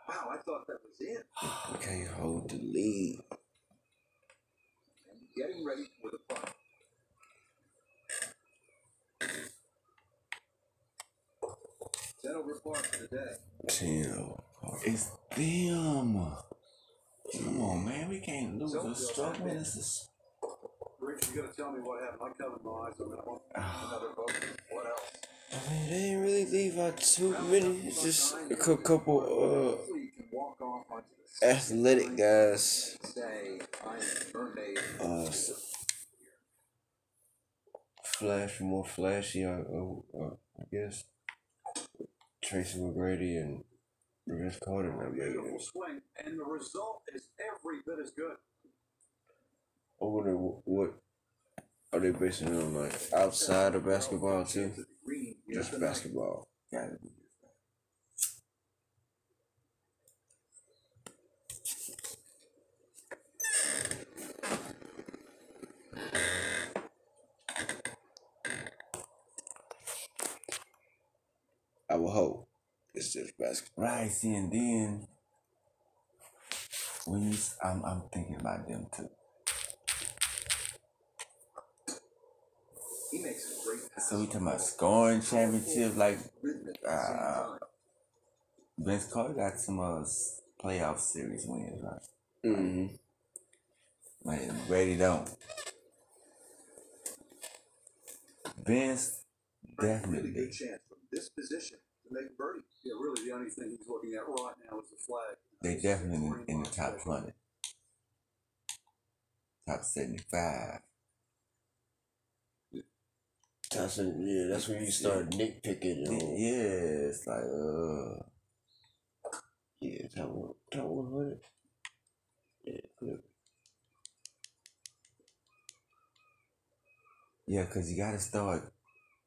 Wow, I thought that was it. I *sighs* can't hold the lead. And getting ready for the putt. Ten over par for the day. Ten. It's them. Come on, man. We can't lose a stroke when it's a s- Rich, you gotta tell me what happened. I covered my eyes on that one. Another boat. What else? I mean, they didn't really leave out too many. It's just a couple Hopefully you can walk off onto the uh athletic guys. I. Uh, flash more flashy. I, uh, I guess. Tracy McGrady and Vince Carter not making Beautiful it. swing, and the result is every bit as good. I wonder wh- what are they basing it on, like outside of basketball too? The green here Just basketball. be. I will hope it's just basketball. Right, see, and then when you, I'm, I'm thinking about them too. He makes a great pass. So we talking about scoring championships, like Rhythmic at the same uh. Vince Carter got some uh, playoff series wins, right? Mm-hmm. Man, Brady don't. Vince Really definitely. good chance from this position make birdie. Yeah, really, the only thing he's looking at right now is the flag. They definitely in, in the top hundred, top seventy-five. That's a, yeah, that's when you start nitpicking. You know? Yeah, it's like uh, Yeah, top one, top one hundred. Yeah, good. yeah, cause you gotta start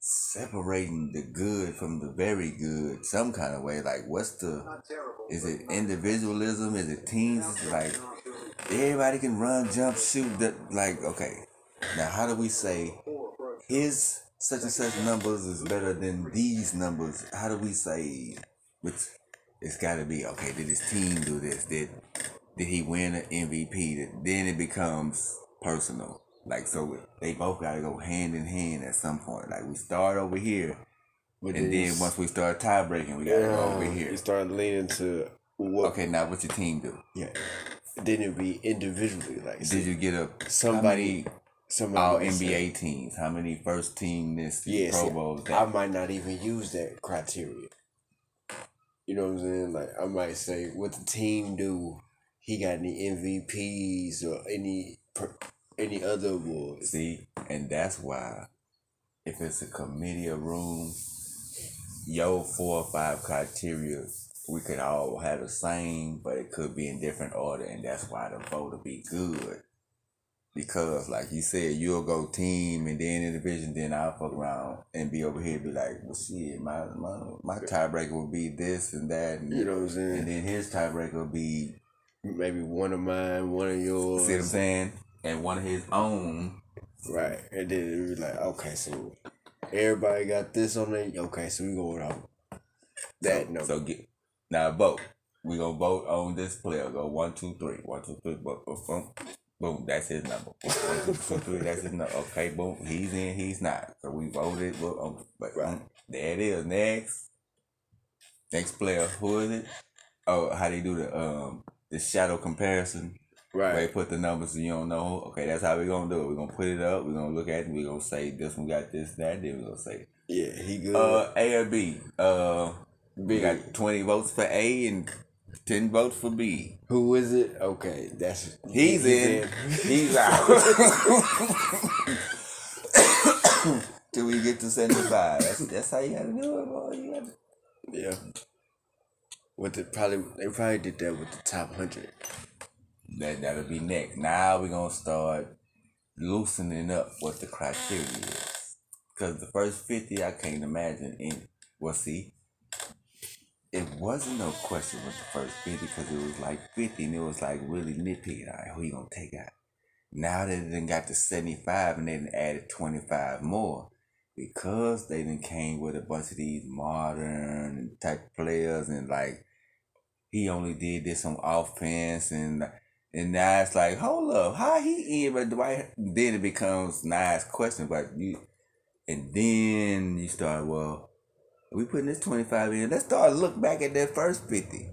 separating the good from the very good some kind of way. Like, what's the? Is it individualism? Is it teams? It's like everybody can run, jump, shoot. That like okay. Now, how do we say his such and such numbers is better than these numbers? How do we say which it's got to be okay? Did his team do this? Did did he win an MVP? Then it becomes personal. Like so, they both got to go hand in hand at some point. Like we start over here, But and then once we start tie breaking, we got to go over here. You start leaning to what? Okay, now what your team do? Yeah. Then it'd be individually like Did you get a somebody, somebody all NBA teams? How many first team this Yeah, Pro Bowls? I might not even use that criteria. You know what I'm saying? Like I might say, what the team do? He got any MVPs or any per, any other awards? See, and that's why if it's a committee of room, your four or five criteria, we could all have the same, but it could be in different order, and that's why the vote will be good. Because, like you said, you'll go team and then in division, then I'll fuck around and be over here, be like, well, shit, my my, my tiebreaker will be this and that, and, You know what I'm saying? and then his tiebreaker will be Maybe one of mine, one of yours. See what I'm saying? And one of his own. Right. And then it'd be like, okay, so everybody got this on there. Okay, so we going on that so, number. So get now vote. We gonna vote on this player. Go one, two, three. One, two, three. Boom, boom, boom. Boom. That's his number. One, two, two, three. That's his number. Okay, boom. He's in. He's not. So we voted. Well, um, but um, there it is. Next. Next player. Who is it? Oh, how they do the um the shadow comparison. Where they put the numbers and you don't know. Okay, that's how we're gonna do it. We're gonna put it up. We're gonna look at it. We're gonna say this one got this, that. Then we're gonna say Yeah, he good. uh, A or B. Uh, we got twenty votes for A and ten votes for B. Who is it? Okay, that's He's in. *laughs* He's out. *laughs* Till we get to seventy-five. That's, that's how you gotta do it, boy. You gotta- Yeah. With the probably they probably did that with the top hundred. That that'll be next. Now we're gonna start loosening up what the criteria is. Cause the first fifty, I can't imagine any. Well, see, it wasn't no question with the first fifty because it was like fifty, and it was like really nitpicky. All right, who you gonna take out? Now they done got to seventy five, and then added twenty five more. Because they done came with a bunch of these modern type players and like he only did this on offense and and now it's like, hold up, how he in? But Dwight, then it becomes nice question, but you, and then you start, well, we putting this twenty five in. Let's start look back at that first fifty.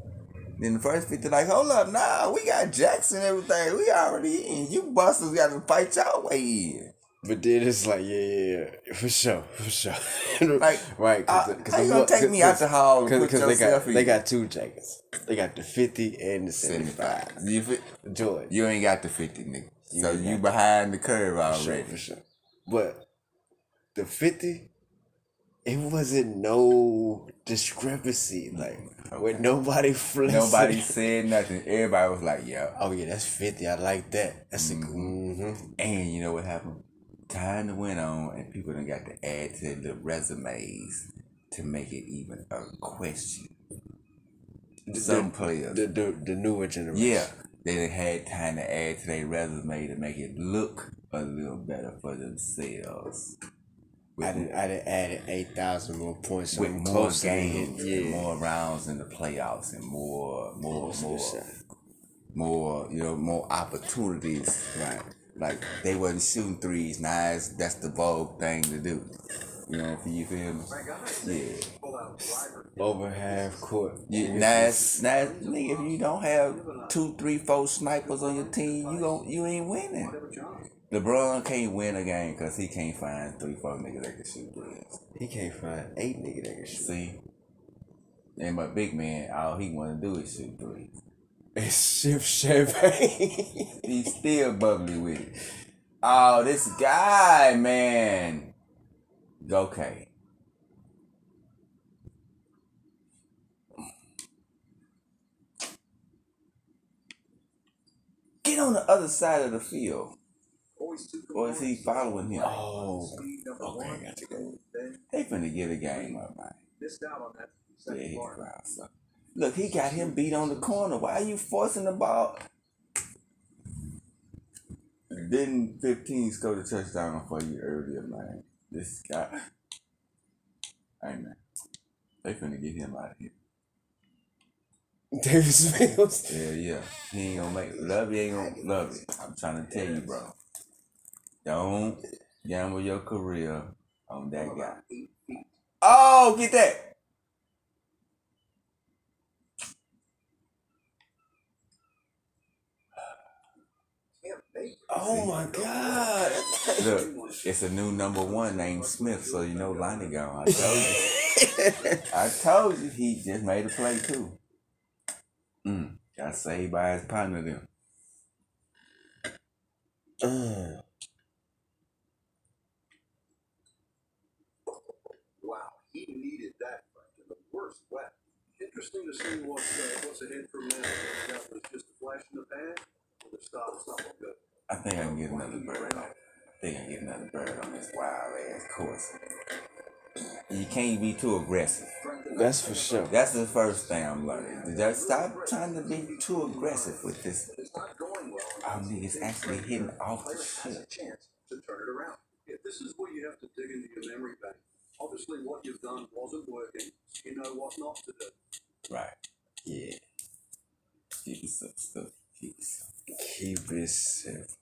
Then the first fifty, like, hold up, nah, we got Jackson, and everything, we already in. You busters got to fight y'all way in. But then it's like, yeah, yeah, yeah, for sure, for sure. *laughs* Like, right? uh, the- how you gonna take me out the hall Cause, they got they got two jackets. They got the fifty and the seventy five. You, fi- Joy, you ain't got the fifty, nigga. You so you behind the curve for sure, for sure. But the fifty, it wasn't no discrepancy. Like with *laughs* nobody flexing. Nobody said nothing. Everybody was like, yeah. Oh yeah, that's fifty. I like that. That's a good. Mm-hmm. And you know what happened? Time went on, and people done got to add to the resumes to make it even a question. Some players, The, the the newer generation. yeah, they done had time to add to their resume to make it look a little better for themselves. I did I did added eight thousand more points. With more games, and more rounds in the playoffs, and more, more, more, 100%. more, you know, more opportunities. Right. Like they wasn't shooting threes. Now it's, that's the vogue thing to do. You know, you feel me? Yeah. Over half court. Yeah, now, it's, now, it's- nigga, if you don't have two, three, four snipers on your team, you gon' you ain't winning. LeBron can't win a game because he can't find three, four niggas that can shoot threes. He can't find eight niggas that can shoot. See, And my big man, all he want to do is shoot three. And sip champagne. He's still bubbly with it. Oh, this guy, man. Okay. Get on the other side of the field. Or is he following him? oh, okay, one. I got to go. They finna get a game up, man. missed out on that Yeah, second he crowd suck. Look, he got him beat on the corner. Why are you forcing the ball? Didn't 15 score the touchdown for you earlier, man? This guy. Hey, man. They finna get him out of here. *laughs* Davis Mills. Yeah, yeah. He ain't gonna make love you ain't gonna love it. I'm trying to tell you, bro. Don't gamble your career on that guy. Oh, get that. Can't make it. Oh my God. *laughs* Look, it's a new number one named Smith, so you know Lonnie gone. I told you. *laughs* I told you he just made a play too. Mm, got saved by his partner then. Uh, Wow, he needed that in the worst way. Interesting to see what, uh, what's ahead for him now. That was just a flash in the pan, or the start of something good. I think I can get another bird on. I think I can get another bird on this wild ass course. You can't be too aggressive. that's for sure. That's the first thing I'm learning. Just stop trying to be too aggressive with this. It's not going well. Our niggas actually hitting off the shit. to turn it around. Yeah, this is where you have to dig into your memory bank. Obviously, what you've done wasn't working. You know what not to do. Right. Yeah. Keep simple. stuff. Keep simple. Keep it simple.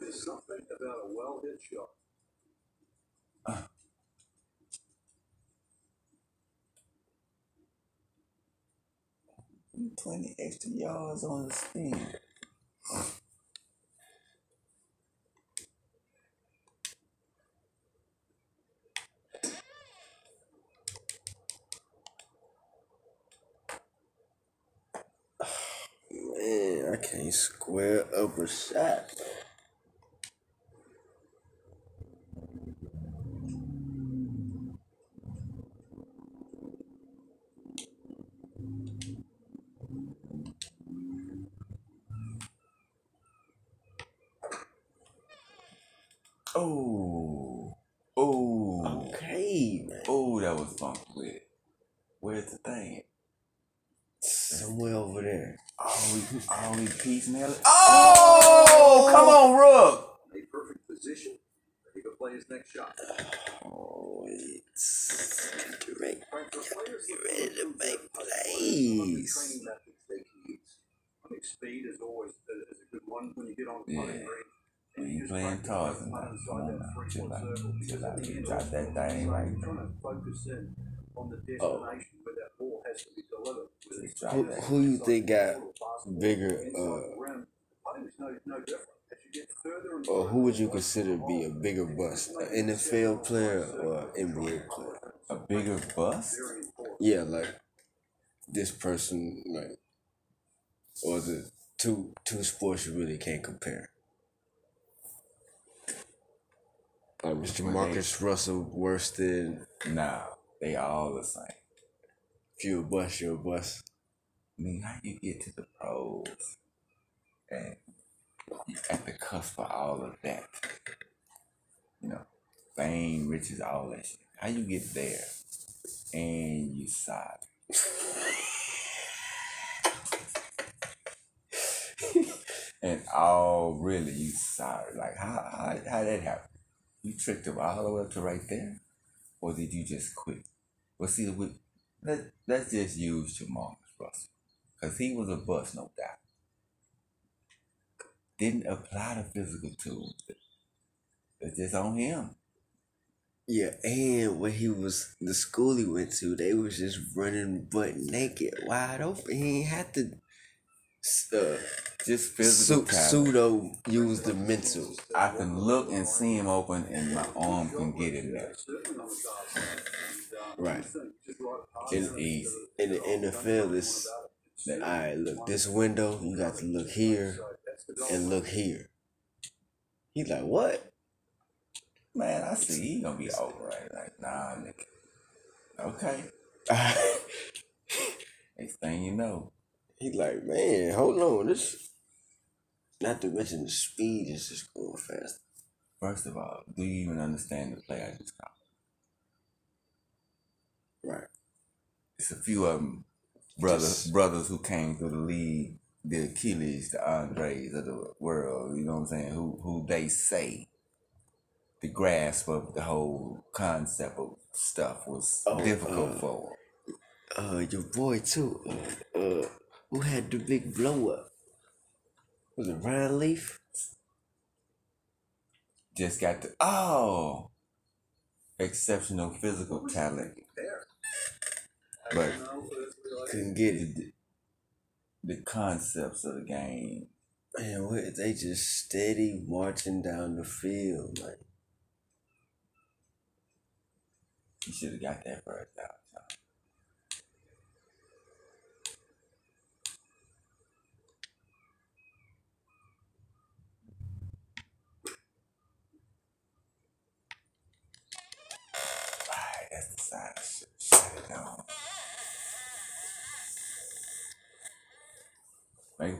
There's something about a well hit shot. Twenty extra yards on the spin. Man, I can't square up a shot. Oh. Oh. Okay, man. Oh, that was funky with it. Where's the thing? Somewhere over there. Oh, we, oh, we piecemeal it. Oh, come on, Rook. A perfect position. He could play his next shot. Oh, it's get ready, Frank, for players get with ready to make What are the plays. training methods they can use? I mean, speed is always uh, is a good one when you get on the Yeah. putting green. We And ain't just playing practice Tarzan right now. inside Come on that now. three-foot Chill out. circle. Chill out. Because You at the drop end that of the day, thing right you're trying there. to focus in on the Oh. destination where that ball has to be delivered. With Just it drop Who, that. who you think got little basketball bigger, uh, the rim, I think it's no, no different. As you get further and or who would you consider be a bigger bust, an NFL player or an NBA player? A bigger bust? Yeah, like this person, like, or it two two sports you really can't compare? Like was JaMarcus Russell worse than Nah, they all the same. if you a bust, you're a bust. I mean, how you get to the pros and at the cusp of all of that? You know, fame, riches, all that shit. How you get there and you side? *laughs* and all really you sorry. Like how how how that happen? You tricked him all the way up to right there, or did you just quit? Well, see, we, let let's just use JaMarcus Russell, cause he was a bust, no doubt. Didn't apply the physical tools. It's just on him. Yeah, and when he was the school he went to, they was just running butt naked, wide open. He ain't had to uh, Just physical su- pseudo use the mental. I can look and see him open, and my arm can get in there. Right. It's easy. In the NFL, it's all right. Look, this window, you got to look here and look here. He's like, what? Man, I see he gonna be over right. Like, nah, nigga. Okay. *laughs* Next thing you know, He's like, man, hold on. This, not to mention the speed is just going fast. first of all, do you even understand the play I just called? Right. It's a few of them brothers Just- brothers who came through the league, the Achilles, the Andres of the world. You know what I'm saying? Who who they say the grasp of the whole concept of stuff was Oh, difficult uh, for 'em. Uh, your boy too. Uh, uh, who had the big blow up? Was it Ryan Leaf? Just got the oh exceptional physical talent, but Couldn't get it. the, the concepts of the game Man, what, they just steady marching down the field, like. you should have got that first out.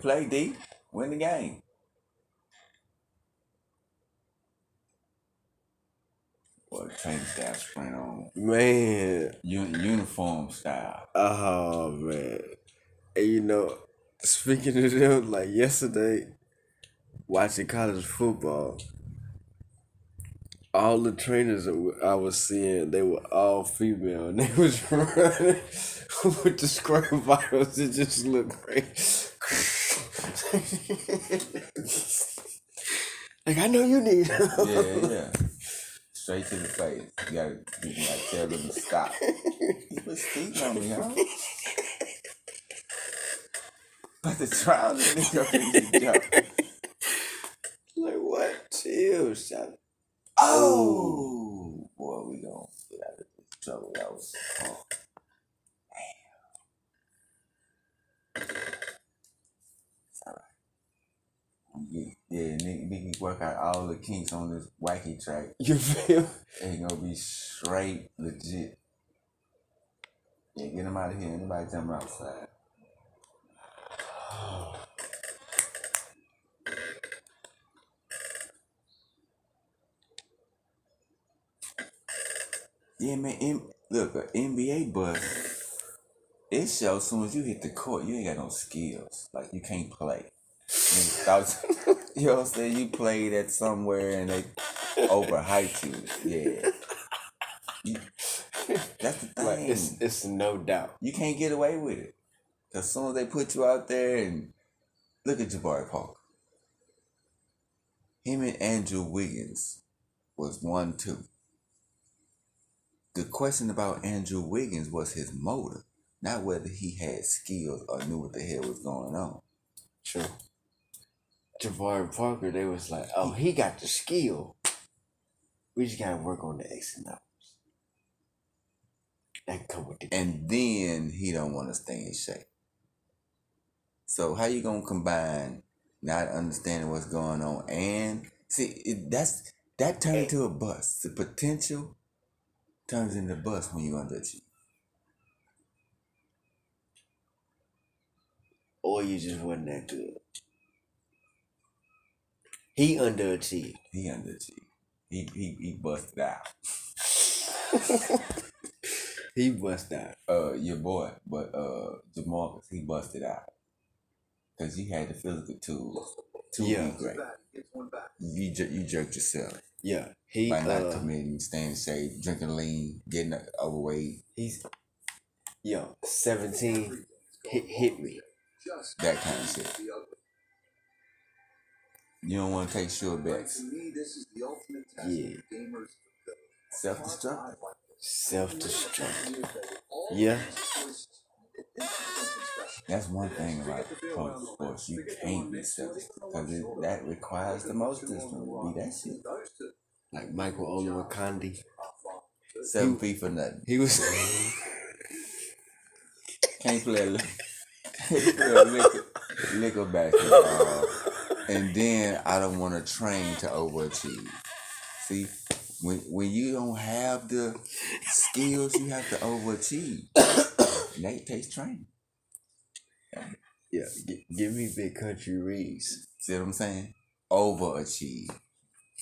Play, D. Win the game. Boy, training staff sprint on Man, un- uniform style. oh man. And you know, speaking of them, like yesterday, watching college football, all the trainers that I was seeing, they were all female, and they *laughs* was running with the square vitals. It just looked great. *laughs* like I know you need. Yeah, yeah. Straight to the face. You gotta, you gotta tell them to stop. You put Steve on me, huh? But the trial nigga jump. like what? Chill, shut. Oh, boy, we gonna get out of this trouble. That was oh, damn. It's all right. Yeah, yeah, nigga, nigga work out all the kinks on this wacky track. *laughs* You feel? Ain't gonna be straight legit. Yeah, get him out of here. Anybody jumping outside? *sighs* Yeah, man. M- look, a NBA bus. It shows soon as you hit the court, you ain't got no skills. Like you can't play. You know what I'm saying? You played at somewhere and they overhyped you. Yeah. You- that's the thing. *laughs* Like it's it's no doubt. you can't get away with it. As soon as they put you out there and look at Jabari Parker. Him and Andrew Wiggins was one two. The question about Andrew Wiggins was his motive, not whether he had skills or knew what the hell was going on. True. Jabari Parker, they was like, oh, he got the skill. We just gotta work on the X and O's. That come with the And then he don't want to stay in shape. So how you gonna combine not understanding what's going on and see it, that's that turned into a bust. The potential turns into a bust when you underachieve. or you just wasn't that good. He underachieved. He underachieved. He he he busted out. *laughs* He bust out. Uh, your boy, but uh, JaMarcus, he busted out because you had the physical tools to Yeah. be great. Back, gets one back. You jer- you jerked yourself Yeah. He by not uh, committing, staying safe, drinking lean, getting overweight, he's yo, 17 hit hit me. That kind of shit. The ugly. You don't want to take sure Like, bets. this is the ultimate Yeah. gamers. Self destruct. Self destruct. Yeah. these choices, it- it's something special. That's one thing about pro sports. You can't be selfish because that requires the most discipline. Be that shit. Like Michael Olowokandi. Seven feet for nothing. He was *laughs* Can't play a li- *laughs* can't play a liquor, liquor basketball. And then I don't want to train to overachieve. See, when when you don't have the skills, you have to overachieve. *coughs* And that takes training. Yeah, g- give me big country Reese. See what I'm saying? Overachieve.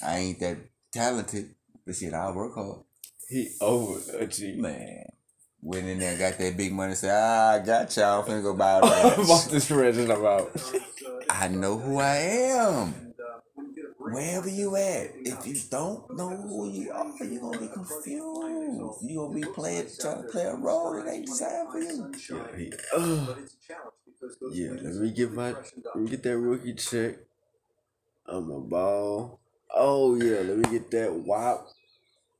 I ain't that talented, but shit, I work hard. He overachieved. Man, went in there, got that big money, said, ah, I got y'all, I'm finna go buy a *laughs* About ranch. this president about. I know who I am. Wherever you at, if you don't know who you are, you're gonna be confused. You're gonna be playing, trying to play a role that ain't designed for you. Yeah, he, yeah, let me get my let me get that rookie check. I'm a ball. Oh yeah, let me get that wop.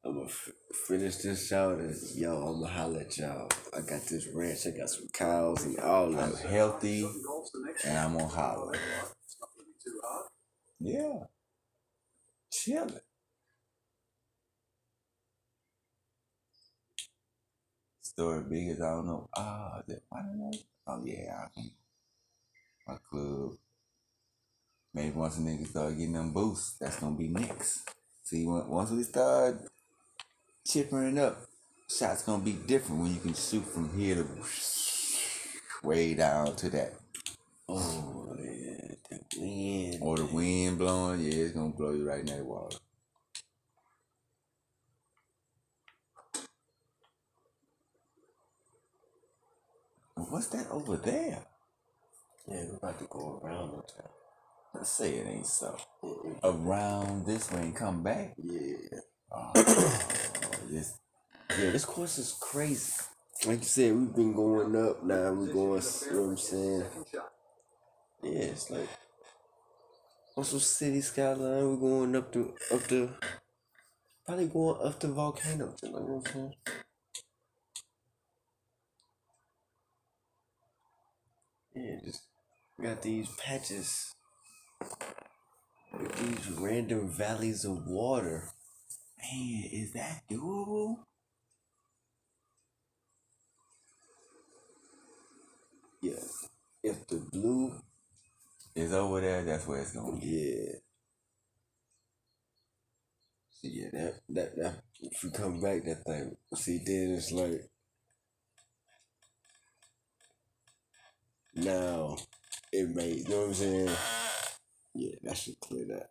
I'm gonna f- finish this out and yo, I'm gonna holler at y'all. I got this ranch, I got some cows and all I'm healthy and I'm on holler. Yeah. Chilling. Story big as I don't know. Ah, that I don't know. Oh yeah, I. My club. Maybe once a nigga start getting them boosts, that's gonna be next. See, on- once we start chipping up, shots gonna be different when you can shoot from here to way down to that. Oh yeah, the wind. Or the wind blowing, yeah, it's gonna blow you right in that water. What's that over there? Yeah, we're about to go around the town. Let's say it ain't so. Around this way and come back. Yeah. Oh, this, Yeah, this course is crazy. Like you said, we've been going up now. We're going, you know what I'm saying? Yeah, it's like Also, city skyline. We're going up to up to probably going up to volcano. You know what I'm saying? Yeah, just got these patches with these random valleys of water. Man, is that doable? Yeah, if the blue, is over there, that's where it's gonna be. yeah. See, yeah, that that that if you come back, that thing. See, then it's like now it may. You know what I'm saying? Yeah, that should clear that.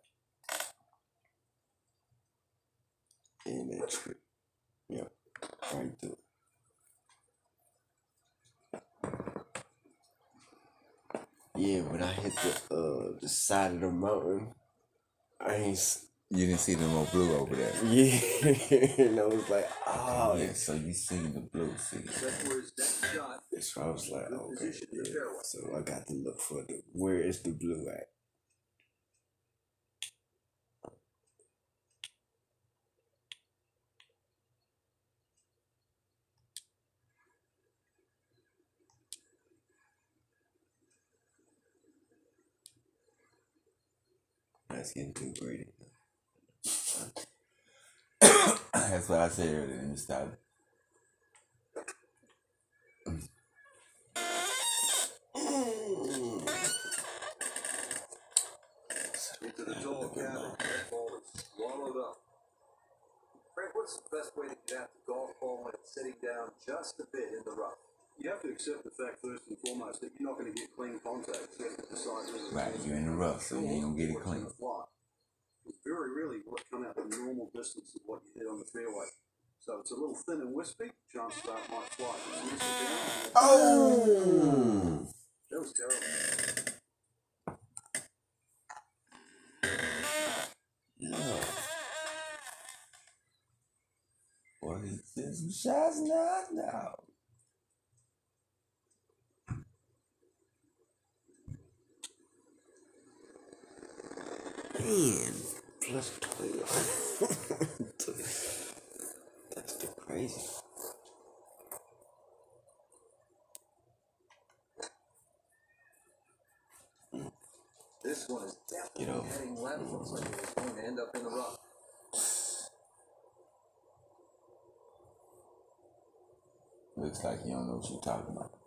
And that trick. Yep, right through. Yeah, when I hit the uh the side of the mountain, I ain't. You didn't see the more blue over there. *laughs* Yeah, *laughs* and I was like, oh, yeah, so you seen the blue, see. So I was like, okay, yeah. So I got to look for the where is the blue at? That's getting too greedy. That's what I said earlier. Let me stop. Frank, what's the best way to get out the golf ball when it's sitting down just a bit in the rough? You have to accept the fact first and foremost that you're not going to get clean contact. So you have to decide whether Right, you're in the rough, so you ain't gonna get it clean. in the fly. It's very rarely what come out the normal distance of what you hit on the fairway. So it's a little thin and wispy. Chances are it might fly. It's missing down. Oh! That was terrible. Boy, he said some shots now, now. man, plus 12. That's the crazy. This one is definitely you know, heading left. Looks like it's going to end up in the rough. Looks like you don't know what you're talking about.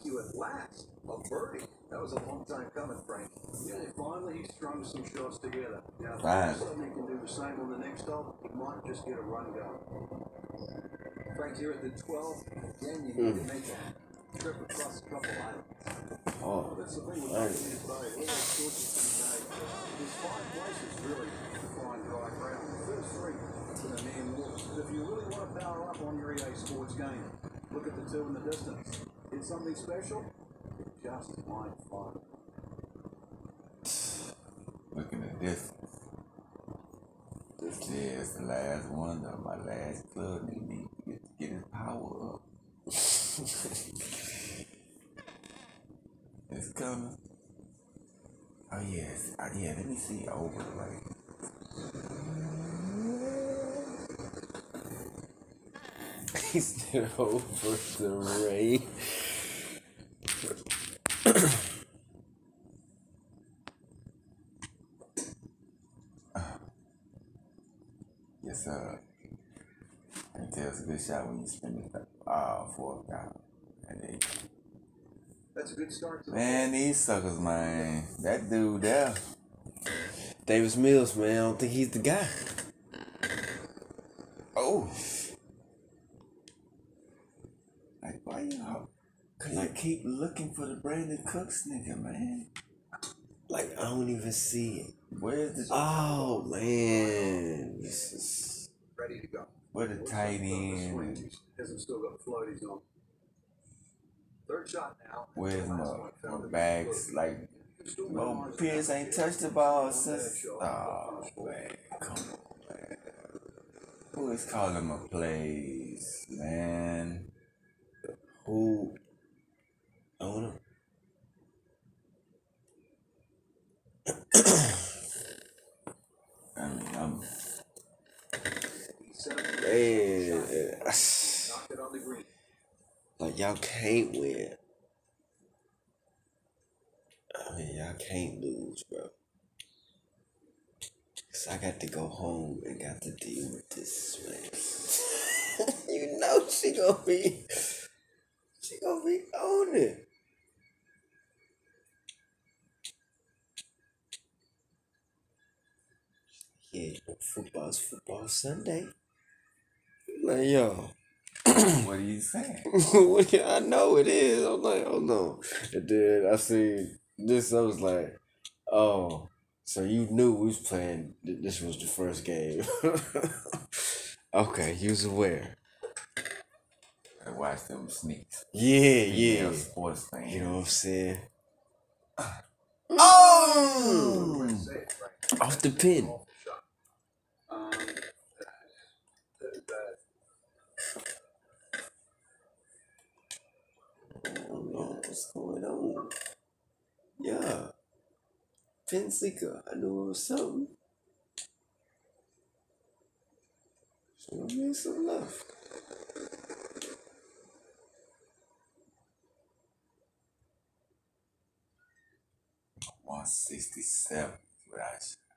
Thank you at last. A birdie. That was a long time coming, Frank. Yeah, finally he strung some shots together. Now, suddenly he can do the same on the next hole, he might just get a run going. Frank, here at the 12th, again, you need to hmm. make a trip across a couple islands. Oh, That's the thing with Right. these boats. All the choices to made. There's five places really to find dry ground. The first three are the man. But if you really want to power up on your EA Sports game, look at the two in the distance. Something special. Just might find. looking at this. This is the last one of my last club. He need to get, get his power up. *laughs* it's coming. Oh yes, oh, yeah. Let me see over the way. he stood over the rain. Yes, sir. And tell it's a good shot when you spend it uh, for a guy. And they, That's a good start to the man, these suckers, man. That dude there. Davis Mills, man, I don't think he's the guy. Oh. Like, why you ho- Cause you keep looking for the Brandin Cooks nigga, man. Like I don't even see it. Where's the Oh man, this is ready to go. where the tight end? Hasn't still got floaties on. Third shot now. Where's my, last one found my bags? Like, Still got Mo ours Pierce ain't touched the ball since. Oh, man. Come on, man. Who is calling my plays, man? who. I don't know. I'm. Set Man, like y'all can't win. I mean, y'all can't lose, bro. Cause I got to go home and got to deal with this, man. *laughs* you know she gonna be, she gonna be on it. Yeah, football's football Sunday. Like yo. *clears throat* What are you saying? I know it is. I'm like, oh no. And then I see this. I was like, oh, so you knew we was playing. This was the first game. *laughs* okay, you was aware. I watch them sneaks. Yeah, yeah. Sports fan. You know what I'm saying? *clears throat* Oh! Off the pin. Off the shot. Um, that, that, I don't know what's going on. Yeah. Seeker. I know something. Show me some love. One sixty seven. I